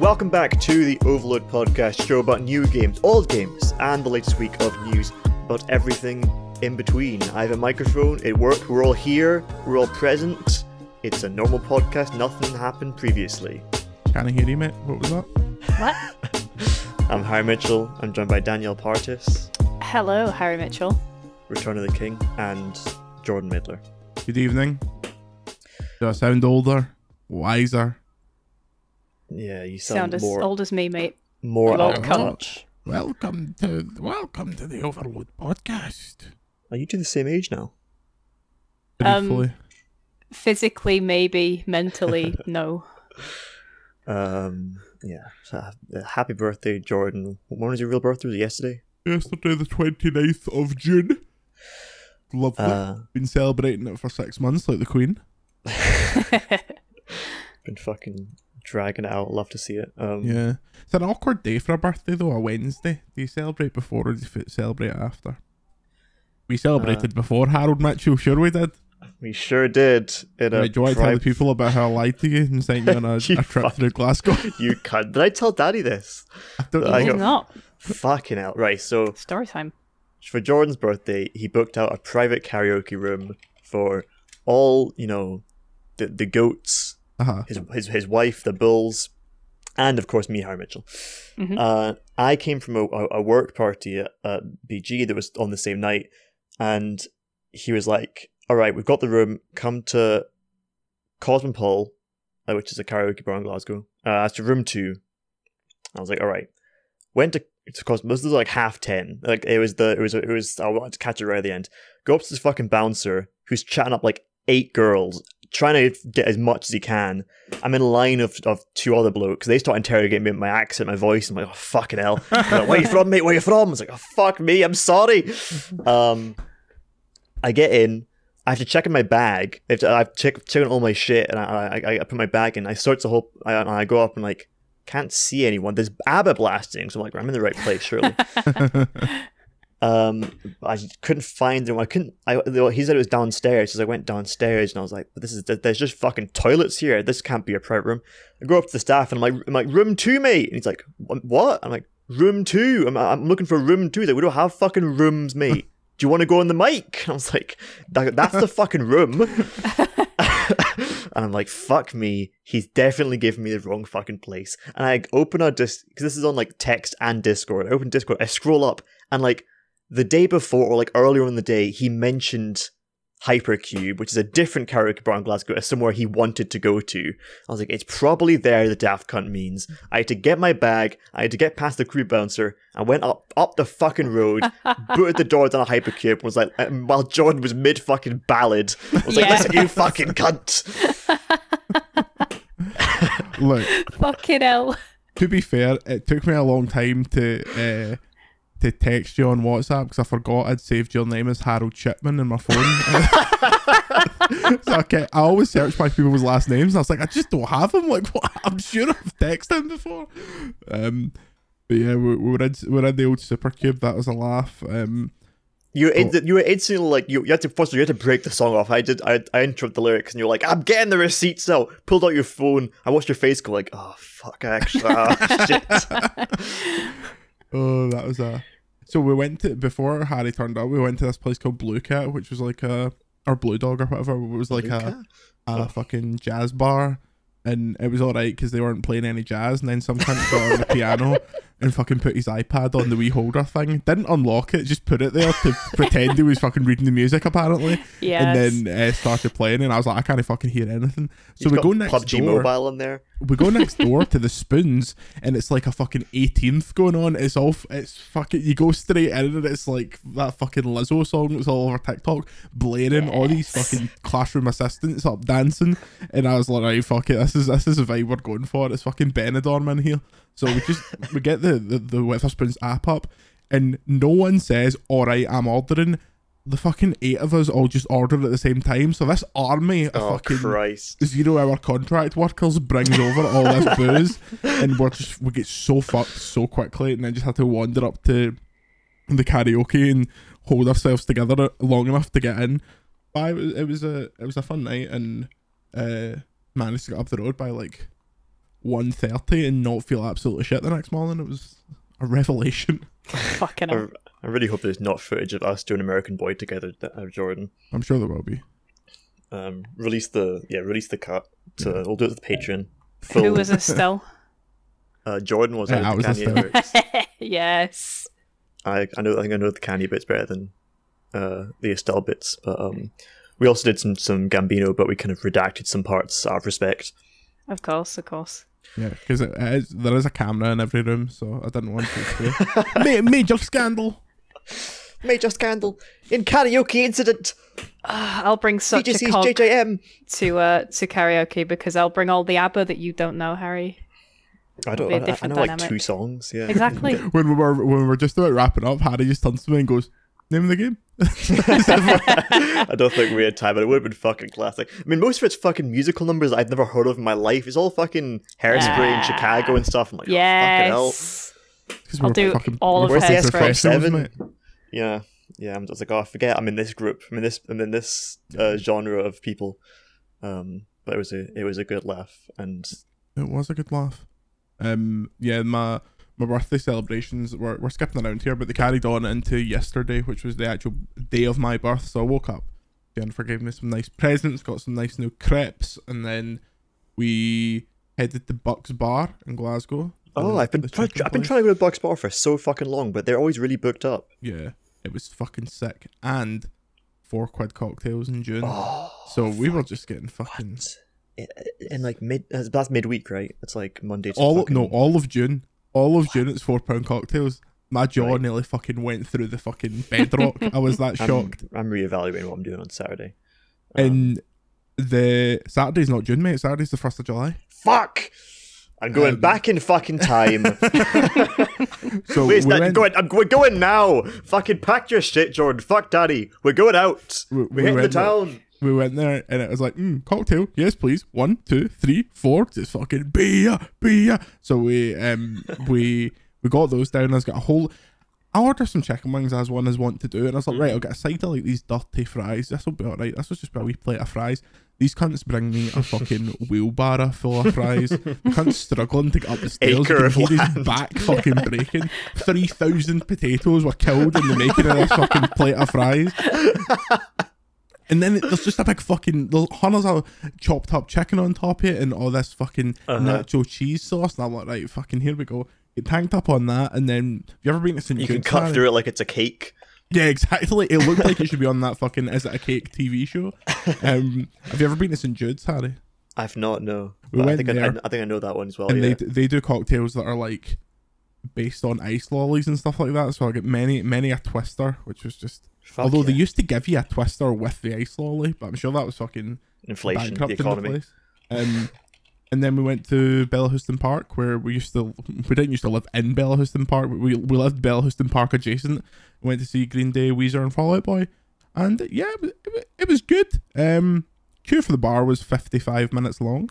Welcome back to the Overlode Podcast, show about new games, old games, and the latest week of news but everything in between. I have a microphone, it worked, we're all here, we're all present. It's a normal podcast, nothing happened previously. Can I hear you, mate? What was that? What? I'm Harry Mitchell, I'm joined by Danielle Partis, Hello, Harry Mitchell. Return of the King, and Jordan Midler. Good evening. Do I sound older, wiser? Yeah, you sound, Sound as more, old as me, mate. more old out of cunt. touch. Welcome to welcome to the Overlode podcast. Are you two the same age now? Um, Physically, maybe. Mentally, no. Um, yeah. So, uh, happy birthday, Jordan. When was your real birthday? Was it yesterday? yesterday the 29th of June. Lovely. Uh, Been celebrating it for six months, like the Queen. been fucking dragging it out. Love to see it. Um, Yeah, it's an awkward day for a birthday though. A Wednesday. Do you celebrate before or do you celebrate after? We celebrated Uh, before Harold Mitchell. Sure, we did. we sure did. In a Right, do you want to tell the people about how I lied to you and sent you on a, a trip fuck. through Glasgow? You cunt. Did I tell Daddy this? I don't I know. He's got- not. Fucking hell. Right. So Story time. for Jordan's birthday, he booked out a private karaoke room for all you know, the the goats, Uh-huh. his his his wife, the bulls, and of course me, Harry Mitchell. Mhm. Uh, I came from a, a- a work party at, at BG that was on the same night, and he was like, "All right, we've got the room. Come to Cosmopol, uh, which is a karaoke bar in Glasgow. Uh, that's to room two. I was like, all right. Went to to Cosmo. This was like half ten. Like it was the it was it was. I wanted to catch it right at the end. Go up to this fucking bouncer who's chatting up like eight girls, trying to get as much as he can. I'm in line of, of two other blokes. They start interrogating me with my accent, my voice. I'm like, oh fucking hell. They're like, Where you from, mate? Where you from? I was like, oh fuck me. I'm sorry. Um, I get in. I have to check in my bag. I have to, I've checked checked all my shit, and I, I I put my bag in. I search the whole. I, I go up and like can't see anyone. There's ABBA blasting, so I'm like, I'm in the right place, surely. um, I couldn't find him. I couldn't. I he said it was downstairs, so I went downstairs, and I was like, this is there's just fucking toilets here. This can't be a private room. I go up to the staff, and I'm like, I'm like, room two, mate. And he's like, what? I'm like, room two. I'm, I'm looking for room two. He's like, we don't have fucking rooms, mate. Do you want to go on the mic? I was like, that, that's the fucking room. and I'm like, fuck me. He's definitely giving me the wrong fucking place. And I open our disc because this is on like text and Discord. I open Discord. I scroll up and like the day before or like earlier in the day, he mentioned Hypercube, which is a different karaoke bar in Glasgow, as somewhere he wanted to go to. I was like, it's probably there the daft cunt means. I had to get my bag, I had to get past the crew bouncer, I went up up the fucking road, booted the door down a Hypercube, and was like, and while Jordan was mid fucking ballad, I was like, Yeah. listen, you fucking cunt. Look, Fucking hell. to be fair, it took me a long time to uh, to text you on WhatsApp because I forgot I'd saved your name as Harold Chipman in my phone. so okay, I always search by people's last names, and I was like, I just don't have them. Like, what? I'm sure I've texted him before. Um, but yeah, we, we were in, we were in the old Supercube. That was a laugh. Um, You were, in, you were instantly like you, you had to first you had to break the song off. I did I I interrupted the lyrics and you're like I'm getting the receipts out. Pulled out your phone. I watched your face go like oh fuck I actually oh, shit. Oh, that was a. So we went to before Harry turned up. We went to this place called Blue Cat, which was like a or Blue Dog or whatever. It was like Blue a Cat? a Oh. fucking jazz bar, and it was all right because they weren't playing any jazz. And then some cunt got on the piano and fucking put his iPad on the wee holder thing. Didn't unlock it, just put it there to pretend he was fucking reading the music apparently. Yes. And then uh, started playing, and I was like, I can't fucking hear anything. So You've we got go next PUBG door Mobile in there. we go next door to the spoons and it's like a fucking 18th going on it's all it's fucking you go straight in and it's like that fucking lizzo song that's all over tiktok blaring all these fucking classroom assistants up dancing and i was like right fuck it this is this is the vibe we're going for it's fucking benidorm in here so we just we get the the, the Wetherspoons app up and no one says all right i'm ordering the fucking eight of us all just ordered at the same time so this army of Oh fucking Christ. zero hour contract workers brings over all this booze and we're just we get so fucked so quickly and then just had to wander up to the karaoke and hold ourselves together long enough to get in. But it was, it was a it was a fun night and uh managed to get up the road by like 1.30 and not feel absolutely shit the next morning. It was a revelation. Fucking I. I really hope there's not footage of us doing American Boy together, that- of Jordan. I'm sure there will be. Um, release the yeah, release the cut. To, We'll do it with Patreon. Who was this still? uh, Jordan was Yeah, out I was Kanye yes. I I know I think I know the Kanye bits better than uh, the Estelle bits, but um, we also did some some Gambino, but we kind of redacted some parts out of respect. Of course, of course. Yeah, because it is, there is a camera in every room, so I didn't want to. Ma- major scandal. Major scandal in karaoke incident. Ah, I'll bring such a BGC's cog JJM. to uh to karaoke because I'll bring all the ABBA that you don't know, Harry. I don't. be a I, I different know like two songs. Yeah. Exactly. When we were when we were just about wrapping up, Harry just turns to me and goes, "Name of the game." I don't think we had time, but it would have been fucking classic. I mean, most of it's fucking musical numbers I've never heard of in my life. It's all fucking Hairspray in Yeah. Chicago and stuff. I'm like, oh, fucking hell. yes. 'Cause I'll we're do fucking- all of we're Where's Hairspray. professionals, S47? mate. Yeah, yeah. I'm just like, oh, I forget. I'm in this group. I'm in this. I'm in this uh, genre of people. Um, but it was a it was a good laugh, and It was a good laugh. Um, yeah, my my birthday celebrations we're we're skipping around here, but they carried on into yesterday, which was the actual day of my birth. So I woke up. Jennifer gave me some nice presents, got some nice new crepes, and then we headed to Bucks Bar in Glasgow. oh, I've been try- I've been trying to go to Bucks Bar for so fucking long, but they're always really booked up. Yeah, it was fucking sick, and four quid cocktails in June. Oh, so we were just getting fucking what? In, like mid, uh, that's midweek, right? It's like Monday. To all fucking, no all of June, all of June. It's four pound cocktails. My jaw Right. nearly fucking went through the fucking bedrock. I was that I'm, shocked. I'm reevaluating what I'm doing on Saturday. Um, And the Saturday's not June, mate. Saturday's the first of July. fuck. I'm going Um, back in fucking time. So Wait, we that, went, going, I'm, we're going now. Fucking pack your shit, Jordan. Fuck daddy. We're going out. We- We're we hitting the town. We went there, and it was like, mm, cocktail, yes, please. One, two, three, four. Just fucking beer, beer. So we um we we got those down. I was got a whole. I ordered some chicken wings as one is want to do, and I was like, right, I'll get a side of like these dirty fries. This will be alright. This was just a wee plate of fries. These cunts bring me a fucking wheelbarrow full of fries. Cunt's struggling to get up the stairs. Acre of land. back fucking breaking. Three thousand potatoes were killed in the making of this fucking plate of fries. And then there's just a big fucking there's hundreds of chopped up chicken on top of it and all this fucking Uh-huh. nacho cheese sauce. And I'm like, right, fucking here we go. Get tanked up on that, and then have you ever been to St. Jude's? You can cut through it like it's a cake. Yeah, exactly. It looked like it should be on that fucking Is It a Cake TV show. Um, have you ever been to St. Jude's, Harry? I've not no. We But I went think I, there. I think I know that one as well. and yeah. they they do cocktails that are like based on ice lollies and stuff like that. So I get many many a twister, which was just Fuck although they used to give you a twister with the ice lolly, but I'm sure that was fucking inflation, the bankrupting economy. place. Um, and then we went to Bellahouston Park, where we used to. We didn't used to live in Bellahouston Park. We we lived Bellahouston Park adjacent. We went to see Green Day, Weezer, and Fall Out Boy, and yeah, it was, it was, it was good. Um, queue for the bar was fifty five minutes long.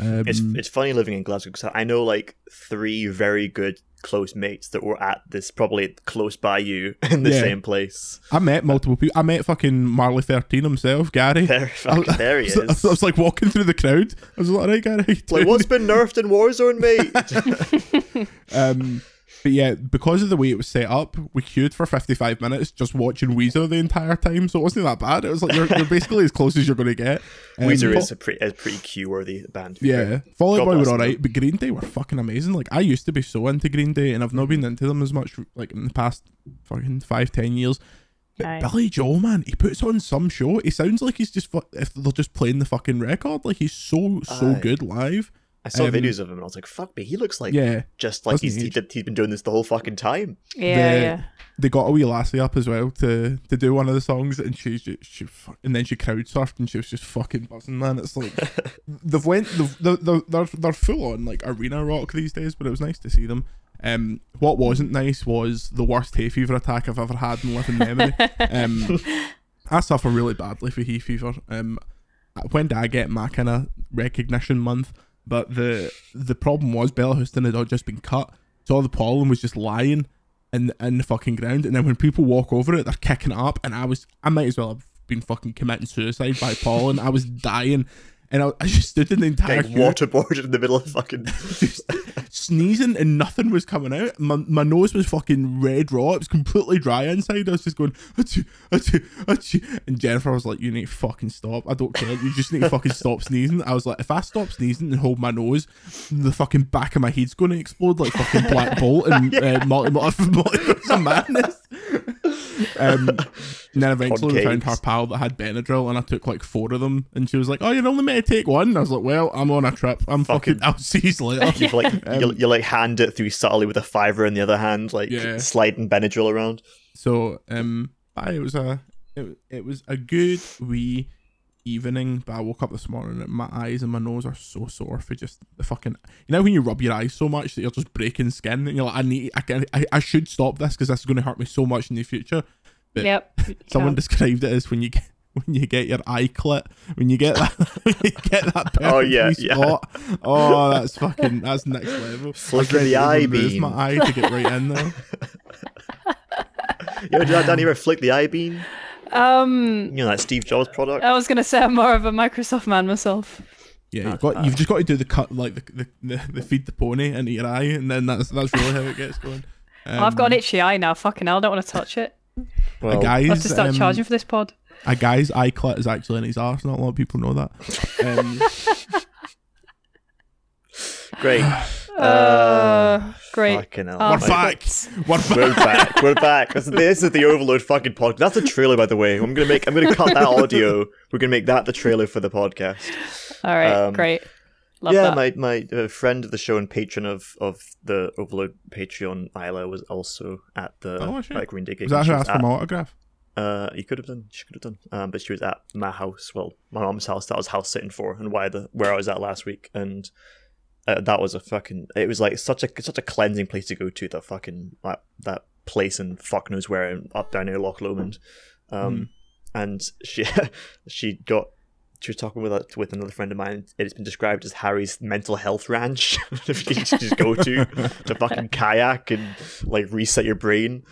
Um, It's it's funny living in Glasgow because I know like three very good close mates that were at this probably close by you in the Yeah. same place. I met multiple people. I met fucking Marley thirteen himself, Gary. There, fucking, there he I was, is. I was like walking through the crowd. I was like, right, Gary. Like, what's been nerfed in Warzone, mate? Um, but yeah, because of the way it was set up, we queued for 55 minutes just watching Weezer the entire time, so it wasn't that bad. It was like you're, you're basically as close as you're going to get. Um, Weezer is a pretty, a pretty Q-worthy band. Yeah, fair. Fall Out Boy were alright, but Green Day were fucking amazing. Like I used to be so into Green Day, and I've not been into them as much like in the past fucking five, ten years. But Aye. Billie Joe, man, he puts on some show. He sounds like he's just fu- if they're just playing the fucking record. Like he's so so Aye. good live. I saw um, videos of him and I was like, "Fuck me, he looks like Yeah, just like doesn't he's he? he did, he's been doing this the whole fucking time." Yeah, The- yeah. they got a wee lassie up as well to to do one of the songs, and she she, she and then she crowd surfed and she was just fucking buzzing, man. It's like they've went they've, they're, they're they're they're full on like arena rock these days, but it was nice to see them. Um, what wasn't nice was the worst hay fever attack I've ever had in living memory. Um, I suffer really badly for hay fever. Um, when did I get my kind of recognition month? But the the problem was Bellahouston had just been cut, so all the pollen was just lying in in the fucking ground. And then when people walk over it, they're kicking it up, and I was I might as well have been fucking committing suicide by pollen. I was dying. And I, I just stood in the entire Getting queue, waterboarded in the middle of fucking. just sneezing, and nothing was coming out. My, my nose was fucking red raw. It was completely dry inside. I was just going, achoo, achoo, achoo. and Jennifer was like, "You need to fucking stop. I don't care. You just need to fucking stop sneezing." I was like, "If I stop sneezing and hold my nose, the fucking back of my head's going to explode like fucking Black Bolt and uh, multi multiverse of madness." Um, and then eventually we found her pal that had Benadryl, and I took like four of them, and she was like, "Oh, you're only meant to take one." And I was like, "Well, I'm on a trip. I'm fucking. Fucking- I'll see you later." You like you, you like hand it through subtly with a fiver in the other hand, like Yeah. sliding Benadryl around. So um, aye, it was a it, it was a good wee evening. But I woke up this morning and my eyes and my nose are so sore for just the fucking. You know when you rub your eyes so much that you're just breaking skin and you're like, I need, I can, I, I should stop this because this is going to hurt me so much in the future. But Yep. someone Yeah. described it as when you get. When you get your eye clit, when you get that, when you get that Oh, yeah, perfect wee yeah. spot. Oh, that's fucking, that's next level. I was Flicker the eye remove beam. my eye to get right in there. You ever do that, Danny? You ever flick the eye beam? Um, You know that Steve Jobs product. I was gonna say I'm more of a Microsoft man myself. Yeah, you've got you've just got to do the cut like the the, the, the feed the pony into your eye, and then that's that's really how it gets going. Um, I've got an itchy eye now. Fucking hell, I don't want to touch it. a Well, I'll have to start um, charging for this pod. a guy's eye clit is actually in his arse. Not a lot of people know that. Um, great. Uh, great. Fucking hell. Oh, We're back. We're We're back. back. We're back. This, this is the Overlode fucking podcast. That's a trailer, by the way. I'm gonna make. I'm gonna cut that audio. We're gonna make that the trailer for the podcast. All right, um, great. Love yeah, that. my my uh, friend of the show and patron of of the Overlode Patreon, Isla, was also at the Oh, shit. at Green Day gig. Was that She who asked for at- my autograph? Uh, you could have done. She could have done. Um, but she was at my house. Well, my mom's house. That I was house sitting for, and why the where I was at last week, and uh, that was a fucking. It was like such a such a cleansing place to go to. That fucking that, that place in fuck knows where in, up down near Loch Lomond, um, and she she got. She was talking with a, with another friend of mine. It's been described as Harry's mental health ranch. if you just, just go to to fucking kayak and like reset your brain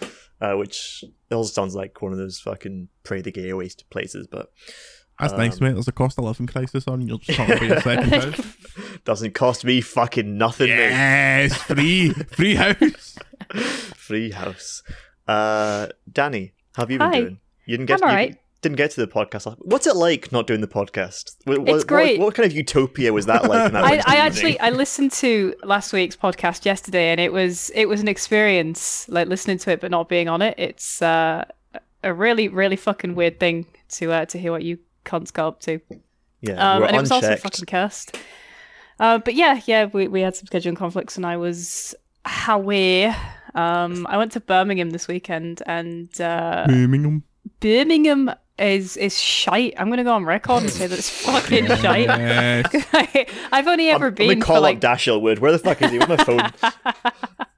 uh, which also sounds like one of those fucking pray the gay away places, but That's nice, Um, mate. There's a cost of living crisis on. You'll just talk about your second house. doesn't cost me fucking nothing, mate. Yes, free, free house. Free house. Uh, Danny, how have you been Hi. doing? You didn't get I'm you alright. didn't get to the podcast. What's it like not doing the podcast? What, what- It's great. What, what kind of utopia was that like? in that I, I actually I listened to last week's podcast yesterday, and it was it was an experience like listening to it but not being on it. It's uh, a really really fucking weird thing to uh, to hear what you cunts go up to. yeah, Um, and it was also fucking cursed. Uh, but yeah, yeah, we, we had some scheduling conflicts, and I was away. Um, I went to Birmingham this weekend, and uh, Birmingham. Birmingham is is shite. I'm gonna go on record and say that it's fucking shite. Yes. I've only ever I'm, I'm been gonna for call like up Dashiell Wood. Where the fuck is he? With my phone.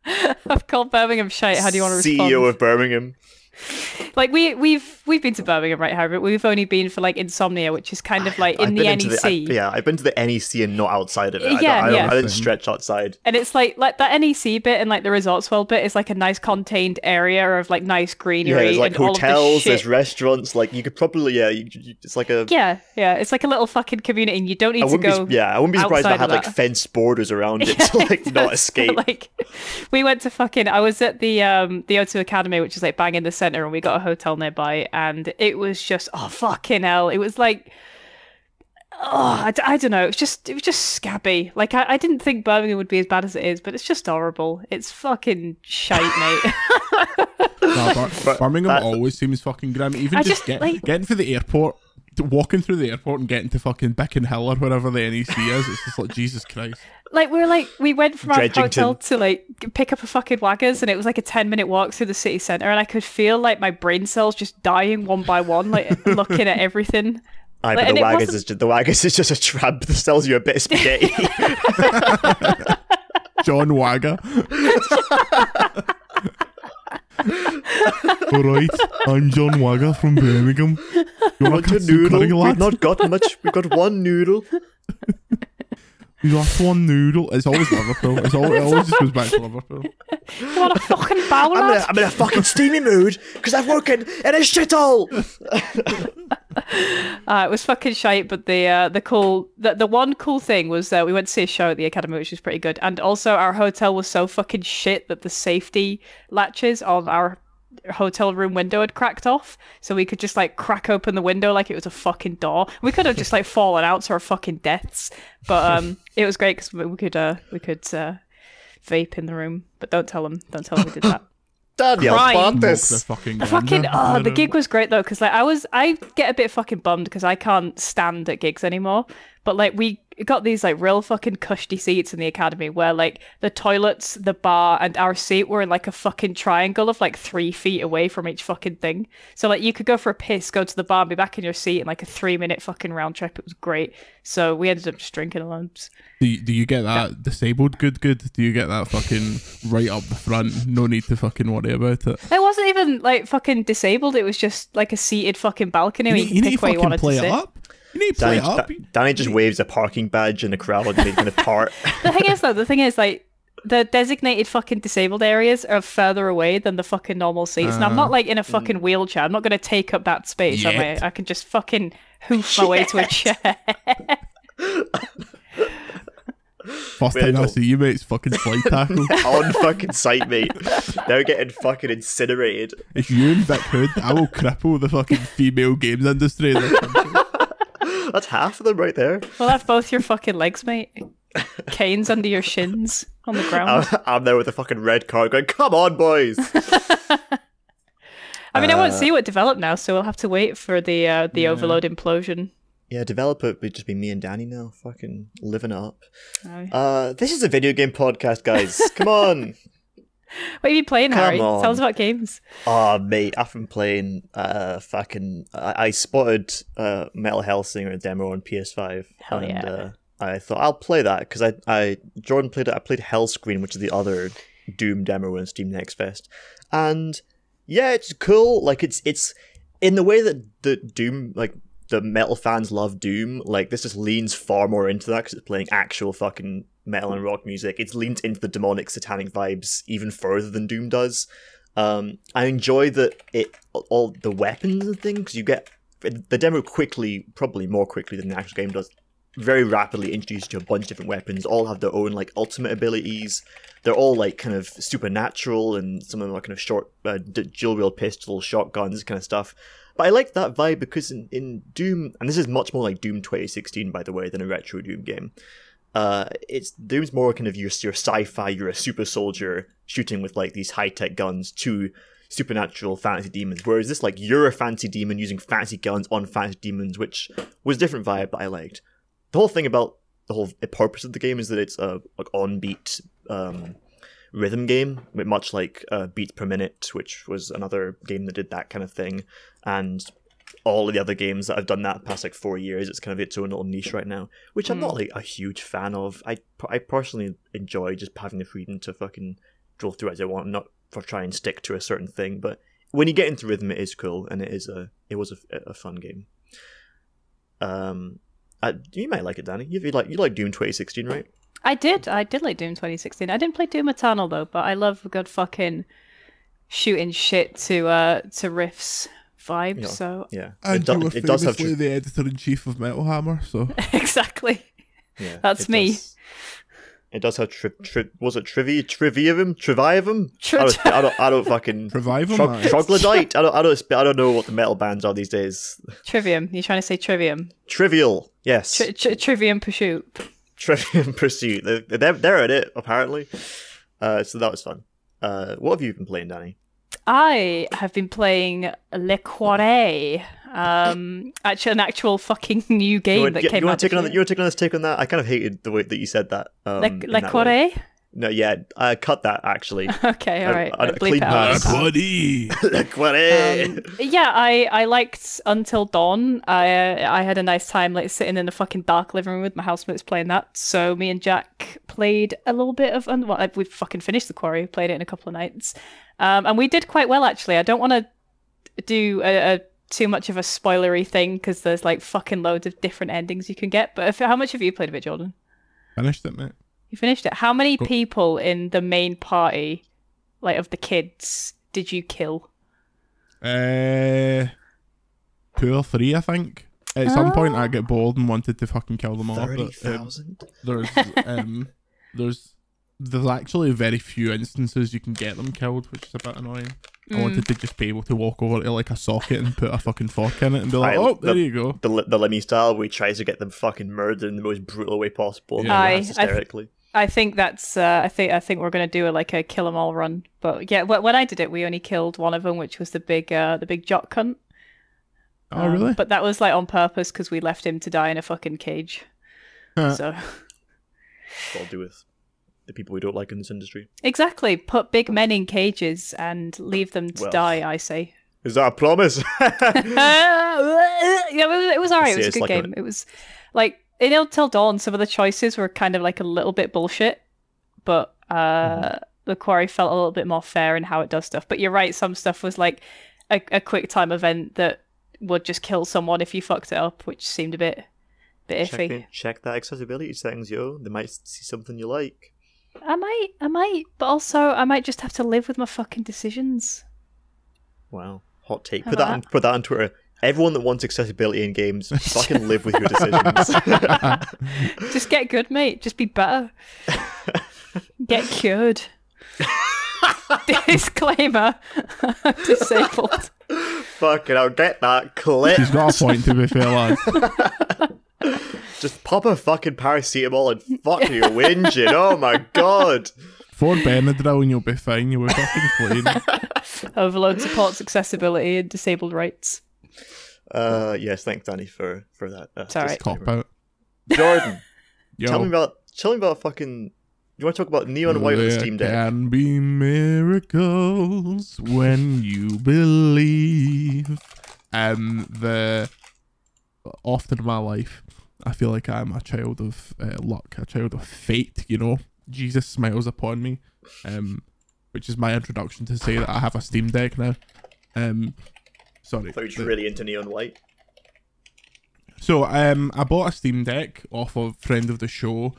I've called Birmingham shite. How do you want to respond? CEO of Birmingham. Like we we've we've been to Birmingham, right, Harry? But we've only been for like Insomnia, which is kind of like in I've the NEC. I- yeah, I've been to the NEC and not outside of it. I, don't- Yeah, I, yeah. I didn't stretch outside. And it's like like that NEC bit and like the Resorts World bit is like a nice contained area of like nice greenery. Yeah, there's like and all of hotels, there's restaurants. Like you could probably, yeah, you, you, it's like a. Yeah, yeah, it's like a little fucking community, and you don't need I to go. be, yeah, I wouldn't be surprised if I outside had like fenced borders around it to like It not escape. but, Like, we went to fucking. I was at the um the O2 Academy, which is like bang in the center, and we got a hotel nearby, and it was just oh fucking hell! It was like. Oh, I, d- I don't know. It was just it was just scabby. Like I, I didn't think Birmingham would be as bad as it is, but it's just horrible. It's fucking shite, mate. No, Bir- But Birmingham always seems fucking grim. Even I just, just, get, like- getting to the airport, t- walking through the airport and getting to fucking Bickenhill or wherever the NEC is, it's just like Jesus Christ. like we were like we went from our hotel to like pick up a fucking waggers and it was like a 10 minute walk through the city center and i could feel like my brain cells just dying one by one like looking at everything Aye, Like, but and the it Waggers is just, the Waggers is just a trap that sells you a bit of spaghetti. John Wagger. Alright, I'm John Wagger from Birmingham. You want Want a a noodle? curry, We've not got much. We've got one noodle. You got one noodle. It's always Liverpool. It's all, it always just goes back to Liverpool. you want a fucking bowl I'm in, a, lad? I'm in a fucking steamy mood because I've working in a shithole. Uh, it was fucking shite, but the uh, the cool the, the one cool thing was that we went to see a show at the academy, which was pretty good, and also our hotel was so fucking shit that the safety latches of our hotel room window had cracked off, so we could just like crack open the window like it was a fucking door. We could have just like fallen out to our fucking deaths, but um, it was great because we could uh we could uh vape in the room, but don't tell them, don't tell them we did that. Daniel, Crime. fuck Mock the this. fucking The fucking ganja. oh, No, the gig was great though because like I was I get a bit fucking bummed because I can't stand at gigs anymore. But like we got these like real fucking cushy seats in the academy where like the toilets, the bar, and our seat were in like a fucking triangle of like three feet away from each fucking thing. So like you could go for a piss, go to the bar, and be back in your seat in like a three minute fucking round trip. It was great. So we ended up just drinking loads. Do you, do you get that disabled good good? Do you get that fucking right up the front? No need to fucking worry about it. It wasn't even like fucking disabled. It was just like a seated fucking balcony. You need, you you need to where you fucking play to it up. You need play Danny, up. Da- Danny just waves a parking badge in the crowd and making a part. the thing is though, the thing is like the designated fucking disabled areas are further away than the fucking normal seats. and I'm not uh-huh. like in a fucking mm. wheelchair. I'm not going to take up that space. Am I? I can just fucking hoof my way to a chair. First Wait, time I no. see you, mate, it's fucking flight tackle. on fucking sight, mate. They're getting fucking incinerated. If you and Vic Hood. I will cripple the fucking female games industry. in this country. That's half of them right there. we'll have both your fucking legs, mate. Canes under your shins on the ground. I'm, I'm there with a fucking red card going, come on, boys. I mean, I won't uh, see what developed now, so we'll have to wait for the uh, the Overlode implosion. yeah, developer would just be me and Danny now, fucking living up. Oh. Uh, this is a video game podcast, guys. Come on. What have you playing, Come Harry? on. Tell us about games. Oh, mate, I've been playing uh, fucking. I, I spotted uh, Metal Hellsinger demo on PS5. Hell and, yeah. Uh, I thought I'll play that because I, I Jordan played it. I played Hellscreen, which is the other Doom demo in Steam Next Fest, and yeah, it's cool. Like it's it's in the way that the Doom like the metal fans love Doom. Like this just leans far more into that because it's playing actual fucking metal and rock music. It's leaned into the demonic satanic vibes even further than Doom does. Um, I enjoy that it all the weapons and things you get the demo quickly, probably more quickly than the actual game does. Very rapidly introduces you to a bunch of different weapons. All have their own like ultimate abilities. They're all like kind of supernatural, and some of them are kind of short, uh, dual wield pistols, shotguns, kind of stuff. But I like that vibe because in, in Doom, and this is much more like Doom 2016, by the way, than a retro Doom game. Uh, it's Doom's more kind of your your sci-fi. You're a super soldier shooting with like these high tech guns to supernatural fantasy demons. Whereas this, like, you're a fantasy demon using fantasy guns on fantasy demons, which was a different vibe that I liked. The whole thing about the whole purpose of the game is that it's a like on beat um, rhythm game, much like uh, beats per minute, which was another game that did that kind of thing, and all of the other games that I've done that past like four years, it's kind of its own little niche right now, which I'm not like a huge fan of. I I personally enjoy just having the freedom to fucking drill through as I want, not for try and stick to a certain thing. But when you get into rhythm, it is cool, and it is a it was a, a fun game. Um, uh, you might like it, Danny. You you like you like Doom 2016, right? I did. I did like Doom 2016. I didn't play Doom Eternal though, but I love good fucking shooting shit to uh to riffs vibe. Yeah. So Yeah, And it, do- you were it does have famously the editor in chief of Metal Hammer, so exactly. yeah, that's it me. does- it does have tri- tri- was it trivi trivium trivium? Tri- I don't, I don't I don't fucking revival Trog- troglodyte. I don't I don't I don't know what the metal bands are these days. Trivium. You're trying to say trivium. Trivial, yes. Tri- tri- trivium pursuit. Trivium Pursuit. They're, they're, they're at it, apparently. Uh, so that was fun. Uh, what have you been playing, Danny? I have been playing Le Quaret. Um, actually, an actual fucking new game you want, that yeah, came you out. want to take this another? You want to take another take on that? I kind of hated the way that you said that. Um, Le, in Le that way. No, yeah, I cut that actually. Okay, all right. I- I- Bleep clean it out. pass. Le Quaret. Um, yeah, I, I liked Until Dawn. I I had a nice time like sitting in the fucking dark living room with my housemates playing that. So me and Jack played a little bit of un- well, like, we fucking finished the quarry, played it in a couple of nights, um, and we did quite well actually. I don't want to do a, a too much of a spoilery thing because there's like fucking loads of different endings you can get. But if, how much have you played of it, Jordan? Finished it, mate. You finished it. How many Go- people in the main party, like of the kids, did you kill? Uh, two or three, I think. At some point, I get bored and wanted to fucking kill them all. Thirty But, um, there's um, there's there's actually very few instances you can get them killed, which is a bit annoying. I Mm. wanted to just be able to walk over to like a socket and put a fucking fork in it and be like, I- oh, there you go. The li- the Lemmy style, where he tries to get them fucking murdered in the most brutal way possible. Yeah. laughs I- I th- hysterically. I think that's. Uh, I think. I think we're gonna do a, like a kill 'em all run. But yeah, when I did it, we only killed one of them, which was the big, uh, the big jock cunt. Oh, Um, really? But that was like on purpose because we left him to die in a fucking cage. Huh. So What I'll do with the people we don't like in this industry. exactly, put big men in cages and leave them to Well. die. I say. Is that a promise? yeah, it was, alright. It was a good like a- game. It was like in Until Dawn. Some of the choices were kind of like a little bit bullshit, but uh, Mm-hmm. the quarry felt a little bit more fair in how it does stuff. But you're right. Some stuff was like a, a quick time event that would just kill someone if you fucked it up, which seemed a bit bit check, iffy. the- check that accessibility settings, yo. They might see something you like. I might, I might, but also I might just have to live with my fucking decisions. Wow, hot take. How Put that about on, put that on Twitter. Everyone that wants accessibility in games, fucking live with your decisions. Just get good, mate. Just be better. Get cured. Disclaimer: disabled. fucking, I'll get that clip. She's got a point to be fair, lad. Just pop a fucking paracetamol and fuck your whinging. Oh my god. For Benadryl and you'll be fine. You were fucking flaying. Overlode supports accessibility and disabled rights. Uh, yes, thanks, Danny, for for that. Uh, It's alright. Cop out. Jordan, Yo. tell me about tell me about fucking. You want to talk about neon white on the There Steam Deck? can be miracles when you believe. And the often in my life, I feel like I'm a child of uh, luck, a child of fate. You know, Jesus smiles upon me. Um, which is my introduction to say that I have a Steam Deck now. Um, sorry. I thought you were really into neon white. So um, I bought a Steam Deck off of friend of the show,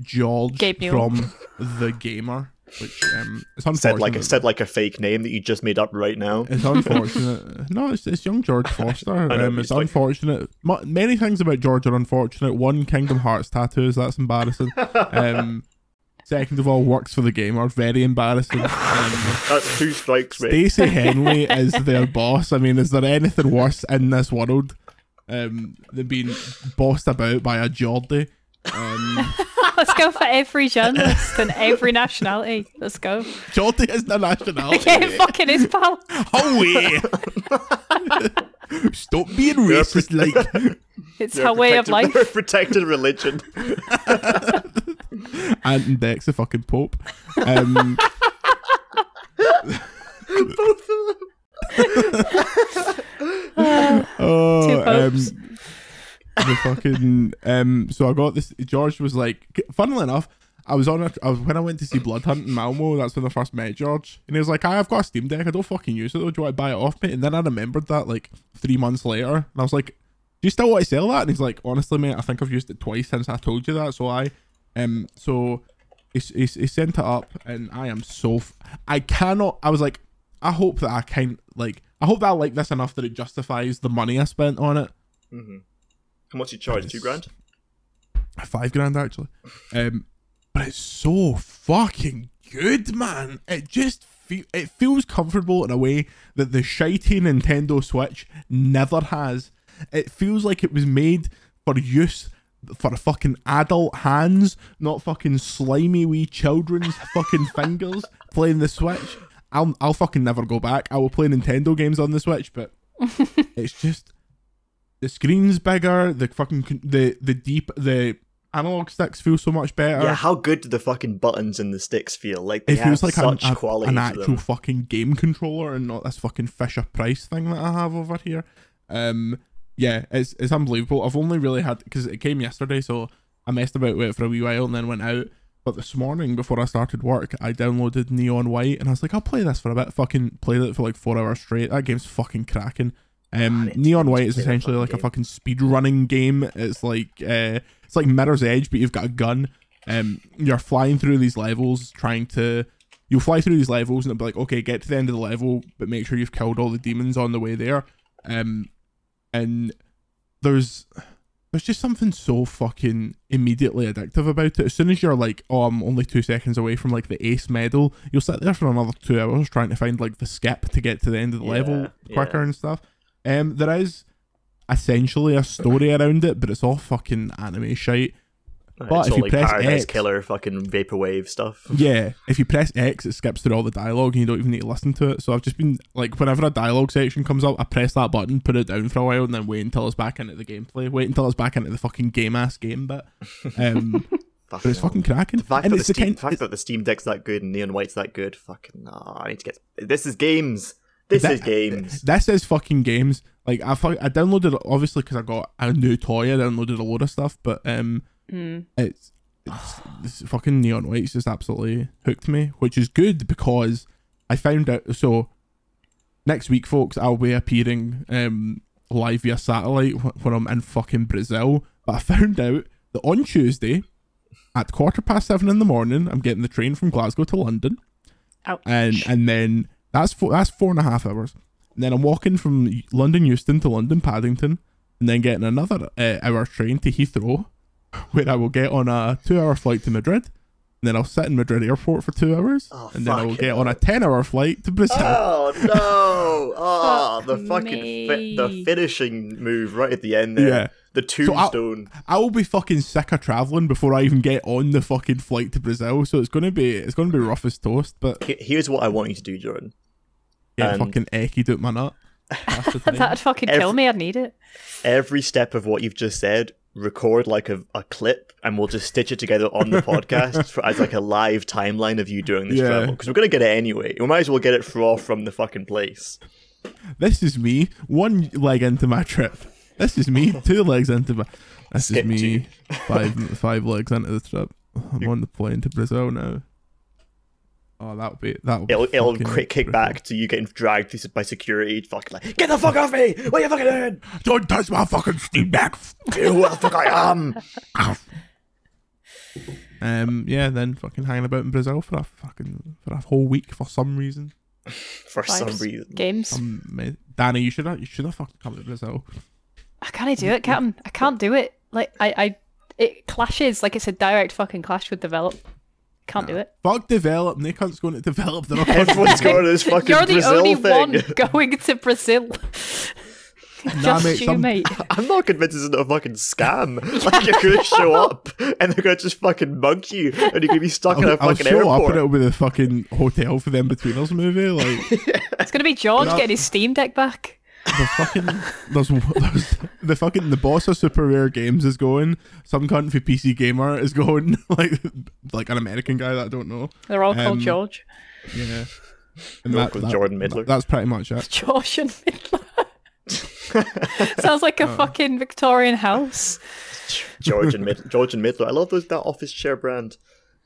George Gabe from the Gamer, which um, it's unfortunate. Said like it said like a fake name that you just made up right now. It's unfortunate. no, it's, it's young George Foster. Know, um, it's it's like- unfortunate. Mu many things about George are unfortunate. One, Kingdom Hearts tattoos. That's embarrassing. Um, second of all, works for the game are Very embarrassing. Um, That's two strikes, mate. Stacey Henley is their boss. I mean, is there anything worse in this world um, than being bossed about by a Geordie? Um, Let's go for every journalist and every nationality. Let's go. Geordie is the nationality. Yeah, it fucking is, pal. Away! Stop being racist, like. It's They're her way of life. they're protected religion. and Dex the fucking Pope. Um, Both of them. oh, Two um, popes. The fucking um. So I got this. George was like, funnily enough, I was on a. I was when I went to see Blood Hunt in Malmo. That's when I first met George, and he was like, "I've got a Steam Deck. I don't fucking use it. though. Do you want to buy it off me?" And then I remembered that like three months later, and I was like, "Do you still want to sell that?" And he's like, "Honestly, mate, I think I've used it twice since I told you that." So I, um, so he, he, he sent it up, and I am so. F- I cannot. I was like, I hope that I can like. I hope that I like this enough that it justifies the money I spent on it. How much you charge? Two grand. Five grand actually. Um, but it's so fucking good, man. It just fe- it feels comfortable in a way that the shitey Nintendo Switch never has. It feels like it was made for use for fucking adult hands, not fucking slimy wee children's fucking fingers playing the Switch. I'll I'll fucking never go back. I will play Nintendo games on the Switch, but it's just the screen's bigger. The fucking the the deep the analog sticks feel so much better. Yeah, how good do the fucking buttons and the sticks feel? Like they it feels have like an, such a- quality an actual fucking game controller and not this fucking Fisher Price thing that I have over here. Um, yeah, it's it's unbelievable. I've only really had because it came yesterday, so I messed about with it for a wee while and then went out. But this morning, before I started work, I downloaded Neon White and I was like, I'll play this for a bit. Fucking played it for like four hours straight. That game's fucking cracking. Um, God, Neon White is essentially like a fucking speed running game. It's like uh, it's like Mirror's Edge, but you've got a gun. Um, you're flying through these levels, trying to. You'll fly through these levels, and it'll be like, okay, get to the end of the level, but make sure you've killed all the demons on the way there. Um, and there's there's just something so fucking immediately addictive about it. As soon as you're like, oh, I'm only two seconds away from like the ace medal, you'll sit there for another two hours trying to find like the skip to get to the end of the Yeah, level quicker yeah. and stuff. Um, there is essentially a story around it, but it's all fucking anime shite. Right, But it's if all you like press Paradise X- Killer, fucking vaporwave stuff. Yeah, if you press X, it skips through all the dialogue and you don't even need to listen to it. So I've just been like, whenever a dialogue section comes up, I press that button, put it down for a while, and then wait until it's back into the gameplay. Wait until it's back into the fucking game ass game bit. Um, but it's fucking cracking. The fact, and that the, it's the Steam, kind. the fact that the Steam Deck's that good and Neon White's that good, fucking, nah, I need to get. This is games. This That- is games. This is fucking games. Like I, I downloaded it obviously because I got a new toy. I downloaded a load of stuff, but um, Hmm. it's, it's this fucking neon white's just absolutely hooked me, which is good because I found out. So next week, folks, I'll be appearing um live via satellite when I'm in fucking Brazil. But I found out that on Tuesday at quarter past seven in the morning, I'm getting the train from Glasgow to London Ouch. and and then that's four that's four and a half hours. And then I'm walking from London Euston to London Paddington, and then getting another uh, hour train to Heathrow, where I will get on a two-hour flight to Madrid. And then I'll sit in Madrid airport for two hours, Oh, and then I will get on a ten-hour flight to Brazil. Oh no! Oh, the fucking fi- the finishing move right at the end there. Yeah. The So I'll- tombstone. I will be fucking sick of traveling before I even get on the fucking flight to Brazil. So it's gonna be it's gonna be rough as toast. But Here's what I want you to do, Jordan. Yeah, And- fucking ecky out my nut. That's. That'd fucking Every- kill me. I'd need it. Every step of what you've just said, record like a, a clip, and we'll just stitch it together on the podcast for, as like a live timeline of you doing this Yeah. travel. Because we're gonna get it anyway. We might as well get it raw from the fucking place. This is me, one leg into my trip. This is me, two legs into my. This Skip is me, five five legs into the trip. I'm on the plane to Brazil now. Oh, that'll be that'll. Be It'll, it'll quick kick back to you getting dragged through- by security. Fucking like, get the fuck off me! What are you fucking doing? Don't touch my fucking Steam Deck. Who the fuck I am? Um, yeah, then fucking hanging about in Brazil for a fucking for a whole week for some reason. For some reason. Games. Um, Danny, you should have you should have fucking come to Brazil. I can't do it, Captain. I can't do it. Like I, I, it clashes. Like it's a direct fucking clash with develop. Can't do it. Fuck develop. They can't going to develop. They're not Everyone's going to this fucking You're the Brazil only thing. one going to Brazil. Just mate, you, some- mate. I'm not convinced it's not a fucking scam. Like you're gonna show up and they're gonna just fucking mug you and you're gonna be stuck in a I'll, I'll fucking show up airport. and it'll be the fucking hotel for them between us movie. Like It's gonna be George getting his Steam Deck back. There's fucking there's, there's the fucking the boss of Super Rare Games is going. Some cunt for PC Gamer is going. Like like an American guy that I don't know. They're all Um, called George. Yeah. And They're all called Jordan Midler. That's pretty much it. George and Midler. Sounds like a Uh. fucking Victorian house. George and Mid- George and Midler. I love those that office chair brand.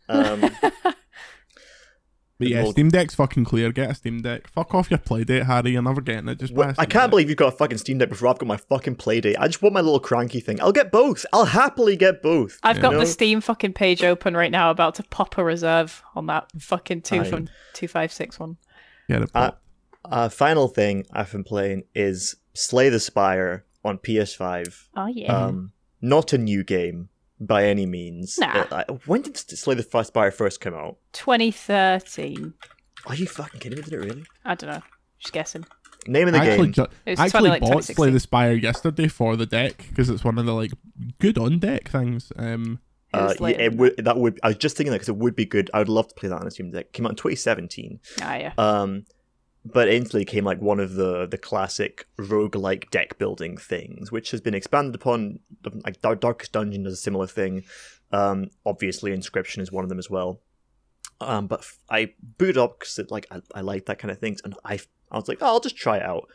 Um, But yeah, Steam Deck's fucking clear. Get a Steam Deck. Fuck off your Playdate, Harry. You're never getting it. Just buy a I Steam can't Deck. believe you've got a fucking Steam Deck before I've got my fucking Playdate. I just want my little cranky thing. I'll get both. I'll happily get both. I've got know? the Steam fucking page open right now, about to pop a reserve on that fucking two Aye. from two five six one. Get it. Uh, uh, final thing I've been playing is Slay the Spire on PS5. Oh yeah. Um, not a new game by any means. Nah. Uh, I- when did Slay the Spire first come out? 2013. Are you fucking kidding me? Did it really? I don't know. Just guessing. Name of the I actually, game. ju- It was I actually like, bought Slay the Spire yesterday for the deck because it's one of the like good on deck things. Um, Uh, yeah, it would. That would. I was just thinking that because it would be good. I would love to play that on a Steam Deck. Came out in 2017. Ah yeah. Um, but instantly came like one of the the classic roguelike deck building things, which has been expanded upon. Like Dar- Darkest Dungeon does a similar thing. Um, obviously, Inscryption is one of them as well. Um, but I booted up because like I, I like that kind of things, and I I was like, oh, I'll just try it out.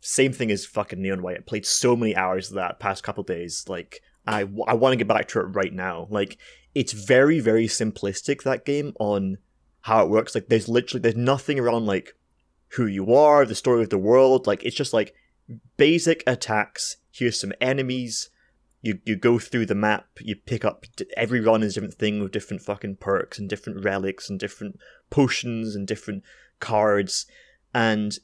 Same thing as fucking Neon White. I played so many hours of that past couple days. Like I, I want to get back to it right now. Like it's very very simplistic that game on how it works. Like there's literally there's nothing around like who you are, the story of the world. Like it's just like basic attacks. Here's some enemies. You you go through the map. You pick up every run is a different thing with different fucking perks and different relics and different potions and different cards. And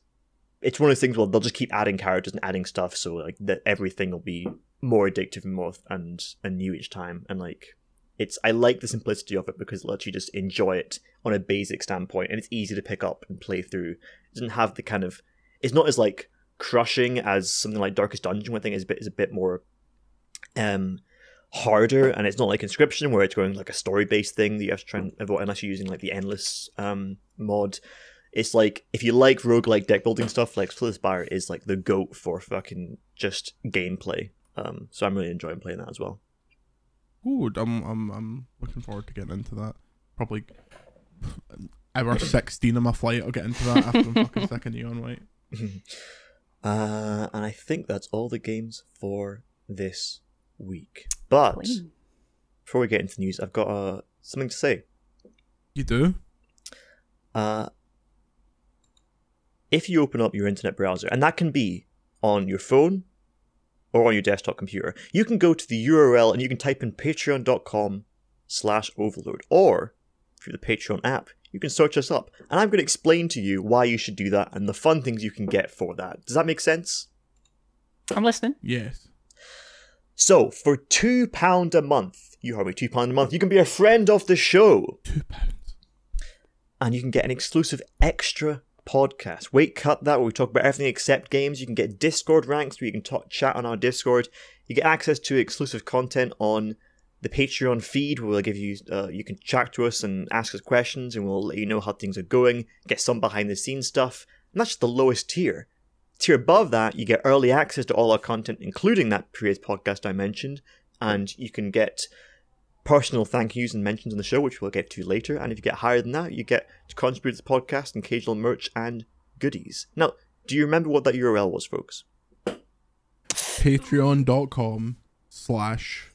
it's one of those things where they'll just keep adding characters and adding stuff, so like that everything will be more addictive and more and and new each time. And like it's I like the simplicity of it because it lets you just enjoy it on a basic standpoint, and it's easy to pick up and play through. It doesn't have the kind of it's not as like crushing as something like Darkest Dungeon, I think is a bit is a bit more um harder and it's not like Inscryption where it's going like a story based thing that you have to try and avoid unless you're using like the endless um mod. It's like if you like roguelike deck building stuff like the Spire is like the goat for fucking just gameplay. Um so i'm really enjoying playing that as well Ooh, I'm I'm I'm looking forward to getting into that. Probably hour sixteen of my flight. I'll get into that after I'm fucking sick of Neon White. uh and i think that's all the games for this week but Clean. before we get into the news i've got uh something to say You do? uh, if you open up your internet browser, and that can be on your phone or on your desktop computer, you can go to the URL and you can type in patreon.com slash overlode. Or, through the Patreon app, you can search us up. And I'm going to explain to you why you should do that and the fun things you can get for that. Does that make sense? I'm listening. Yes. So, for £2 a month, you heard me, £2 a month, you can be a friend of the show. Two pounds. and you can get an exclusive extra podcast. Wait, cut that where we talk about everything except games. You can get Discord ranks where you can talk, chat on our Discord. You get access to exclusive content on the Patreon feed where we'll give you, uh, you can chat to us and ask us questions, and we'll let you know how things are going. Get some behind the scenes stuff, and that's just the lowest tier. Tier above that, you get early access to all our content, including that previous podcast I mentioned, and you can get personal thank yous and mentions on the show, which we'll get to later. And if you get higher than that, you get to contribute to the podcast and occasional merch and goodies. Now, do you remember what that URL was, folks? Patreon.com slash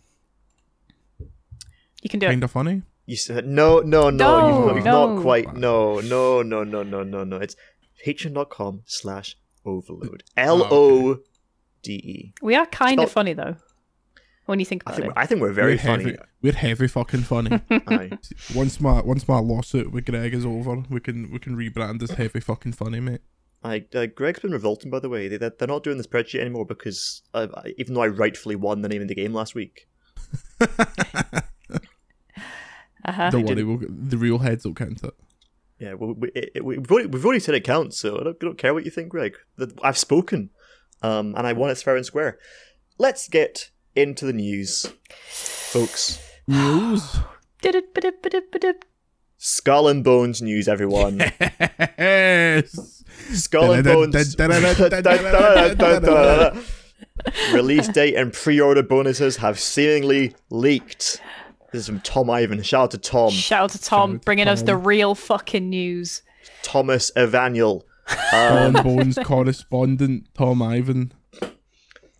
You can do it. kinda funny. You said no, no, no. No, you've, not, you've not no. quite. No, no, no, no, no, no, no. It's patreon.com slash overlode. Ah, L O D E. We are kind of funny though, when you think I about think it. we're, I think we're very we're funny. Heavy, we're heavy fucking funny. Aye. once my once my lawsuit with Greg is over, we can we can rebrand as heavy fucking funny, mate. I, uh, Greg's been revolting, by the way. They, they're not doing the spreadsheet anymore because uh, even though I rightfully won the name of the game last week, Uh-huh. Don't worry, we'll, the real heads will count it. Yeah, we, we, it, we've, already, we've already said it counts, so I don't, I don't care what you think, Greg. That- I've spoken, um, and I won it fair and square. Let's get into the news, folks. News. Skull and Bones news, everyone. yes. Skull and Bones. Release date and pre-order bonuses have seemingly leaked. This is from Tom Ivan. Shout out to Tom. Shout out to Tom, Shout out to bringing us the real fucking news. Thomas Evaniel. Tom um, Bones correspondent Tom Ivan.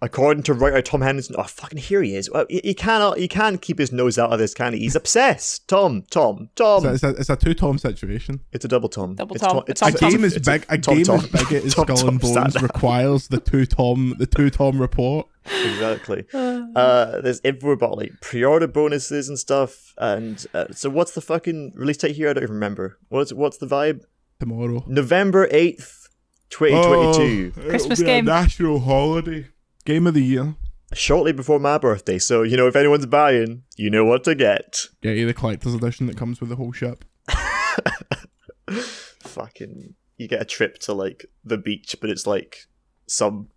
According to writer Tom Henderson, oh fucking here he is. Well, he, he cannot, he can't keep his nose out of this, can he? He's obsessed. Tom, Tom, Tom. It's a, it's a, it's a two Tom situation. It's a double Tom. Double Tom. It's, A game as big a game Tom. as big as Tom, Skull and Tom, stand Bones requires the two Tom the two Tom report. exactly. Uh, there's info about like pre-order bonuses and stuff. And uh, so, what's the fucking release date here? I don't even remember. What's what's the vibe? Tomorrow. November eighth, twenty twenty two. Oh, Christmas it'll a game. national holiday. Game of the year. Shortly before my birthday, so you know if anyone's buying, you know what to get. Get you the collector's edition that comes with the whole ship. Fucking, you get a trip to like the beach, but it's like some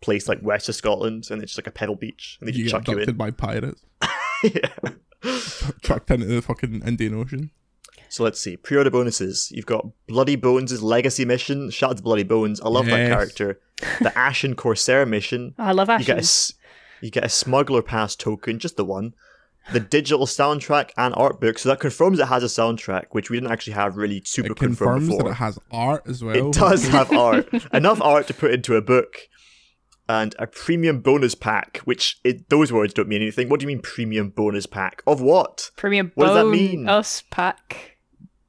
place like west of Scotland, and it's just like a pebble beach, and they You just get chuck you in. by pirates. yeah. Chucked into the fucking Indian Ocean. So let's see. Pre-order bonuses. You've got Bloody Bones' legacy mission. Shout out to Bloody Bones. I love that character. The Ashen Corsair mission. Oh, I love You get a s- you get a smuggler pass token, just the one. The digital soundtrack and art book. So that confirms it has a soundtrack, which we didn't actually have really super It confirmed confirms that it has art as well. It does have art, enough art to put into a book, and a premium bonus pack. Which it, those words don't mean anything. What do you mean premium bonus pack of what? Premium What does that mean? Us pack.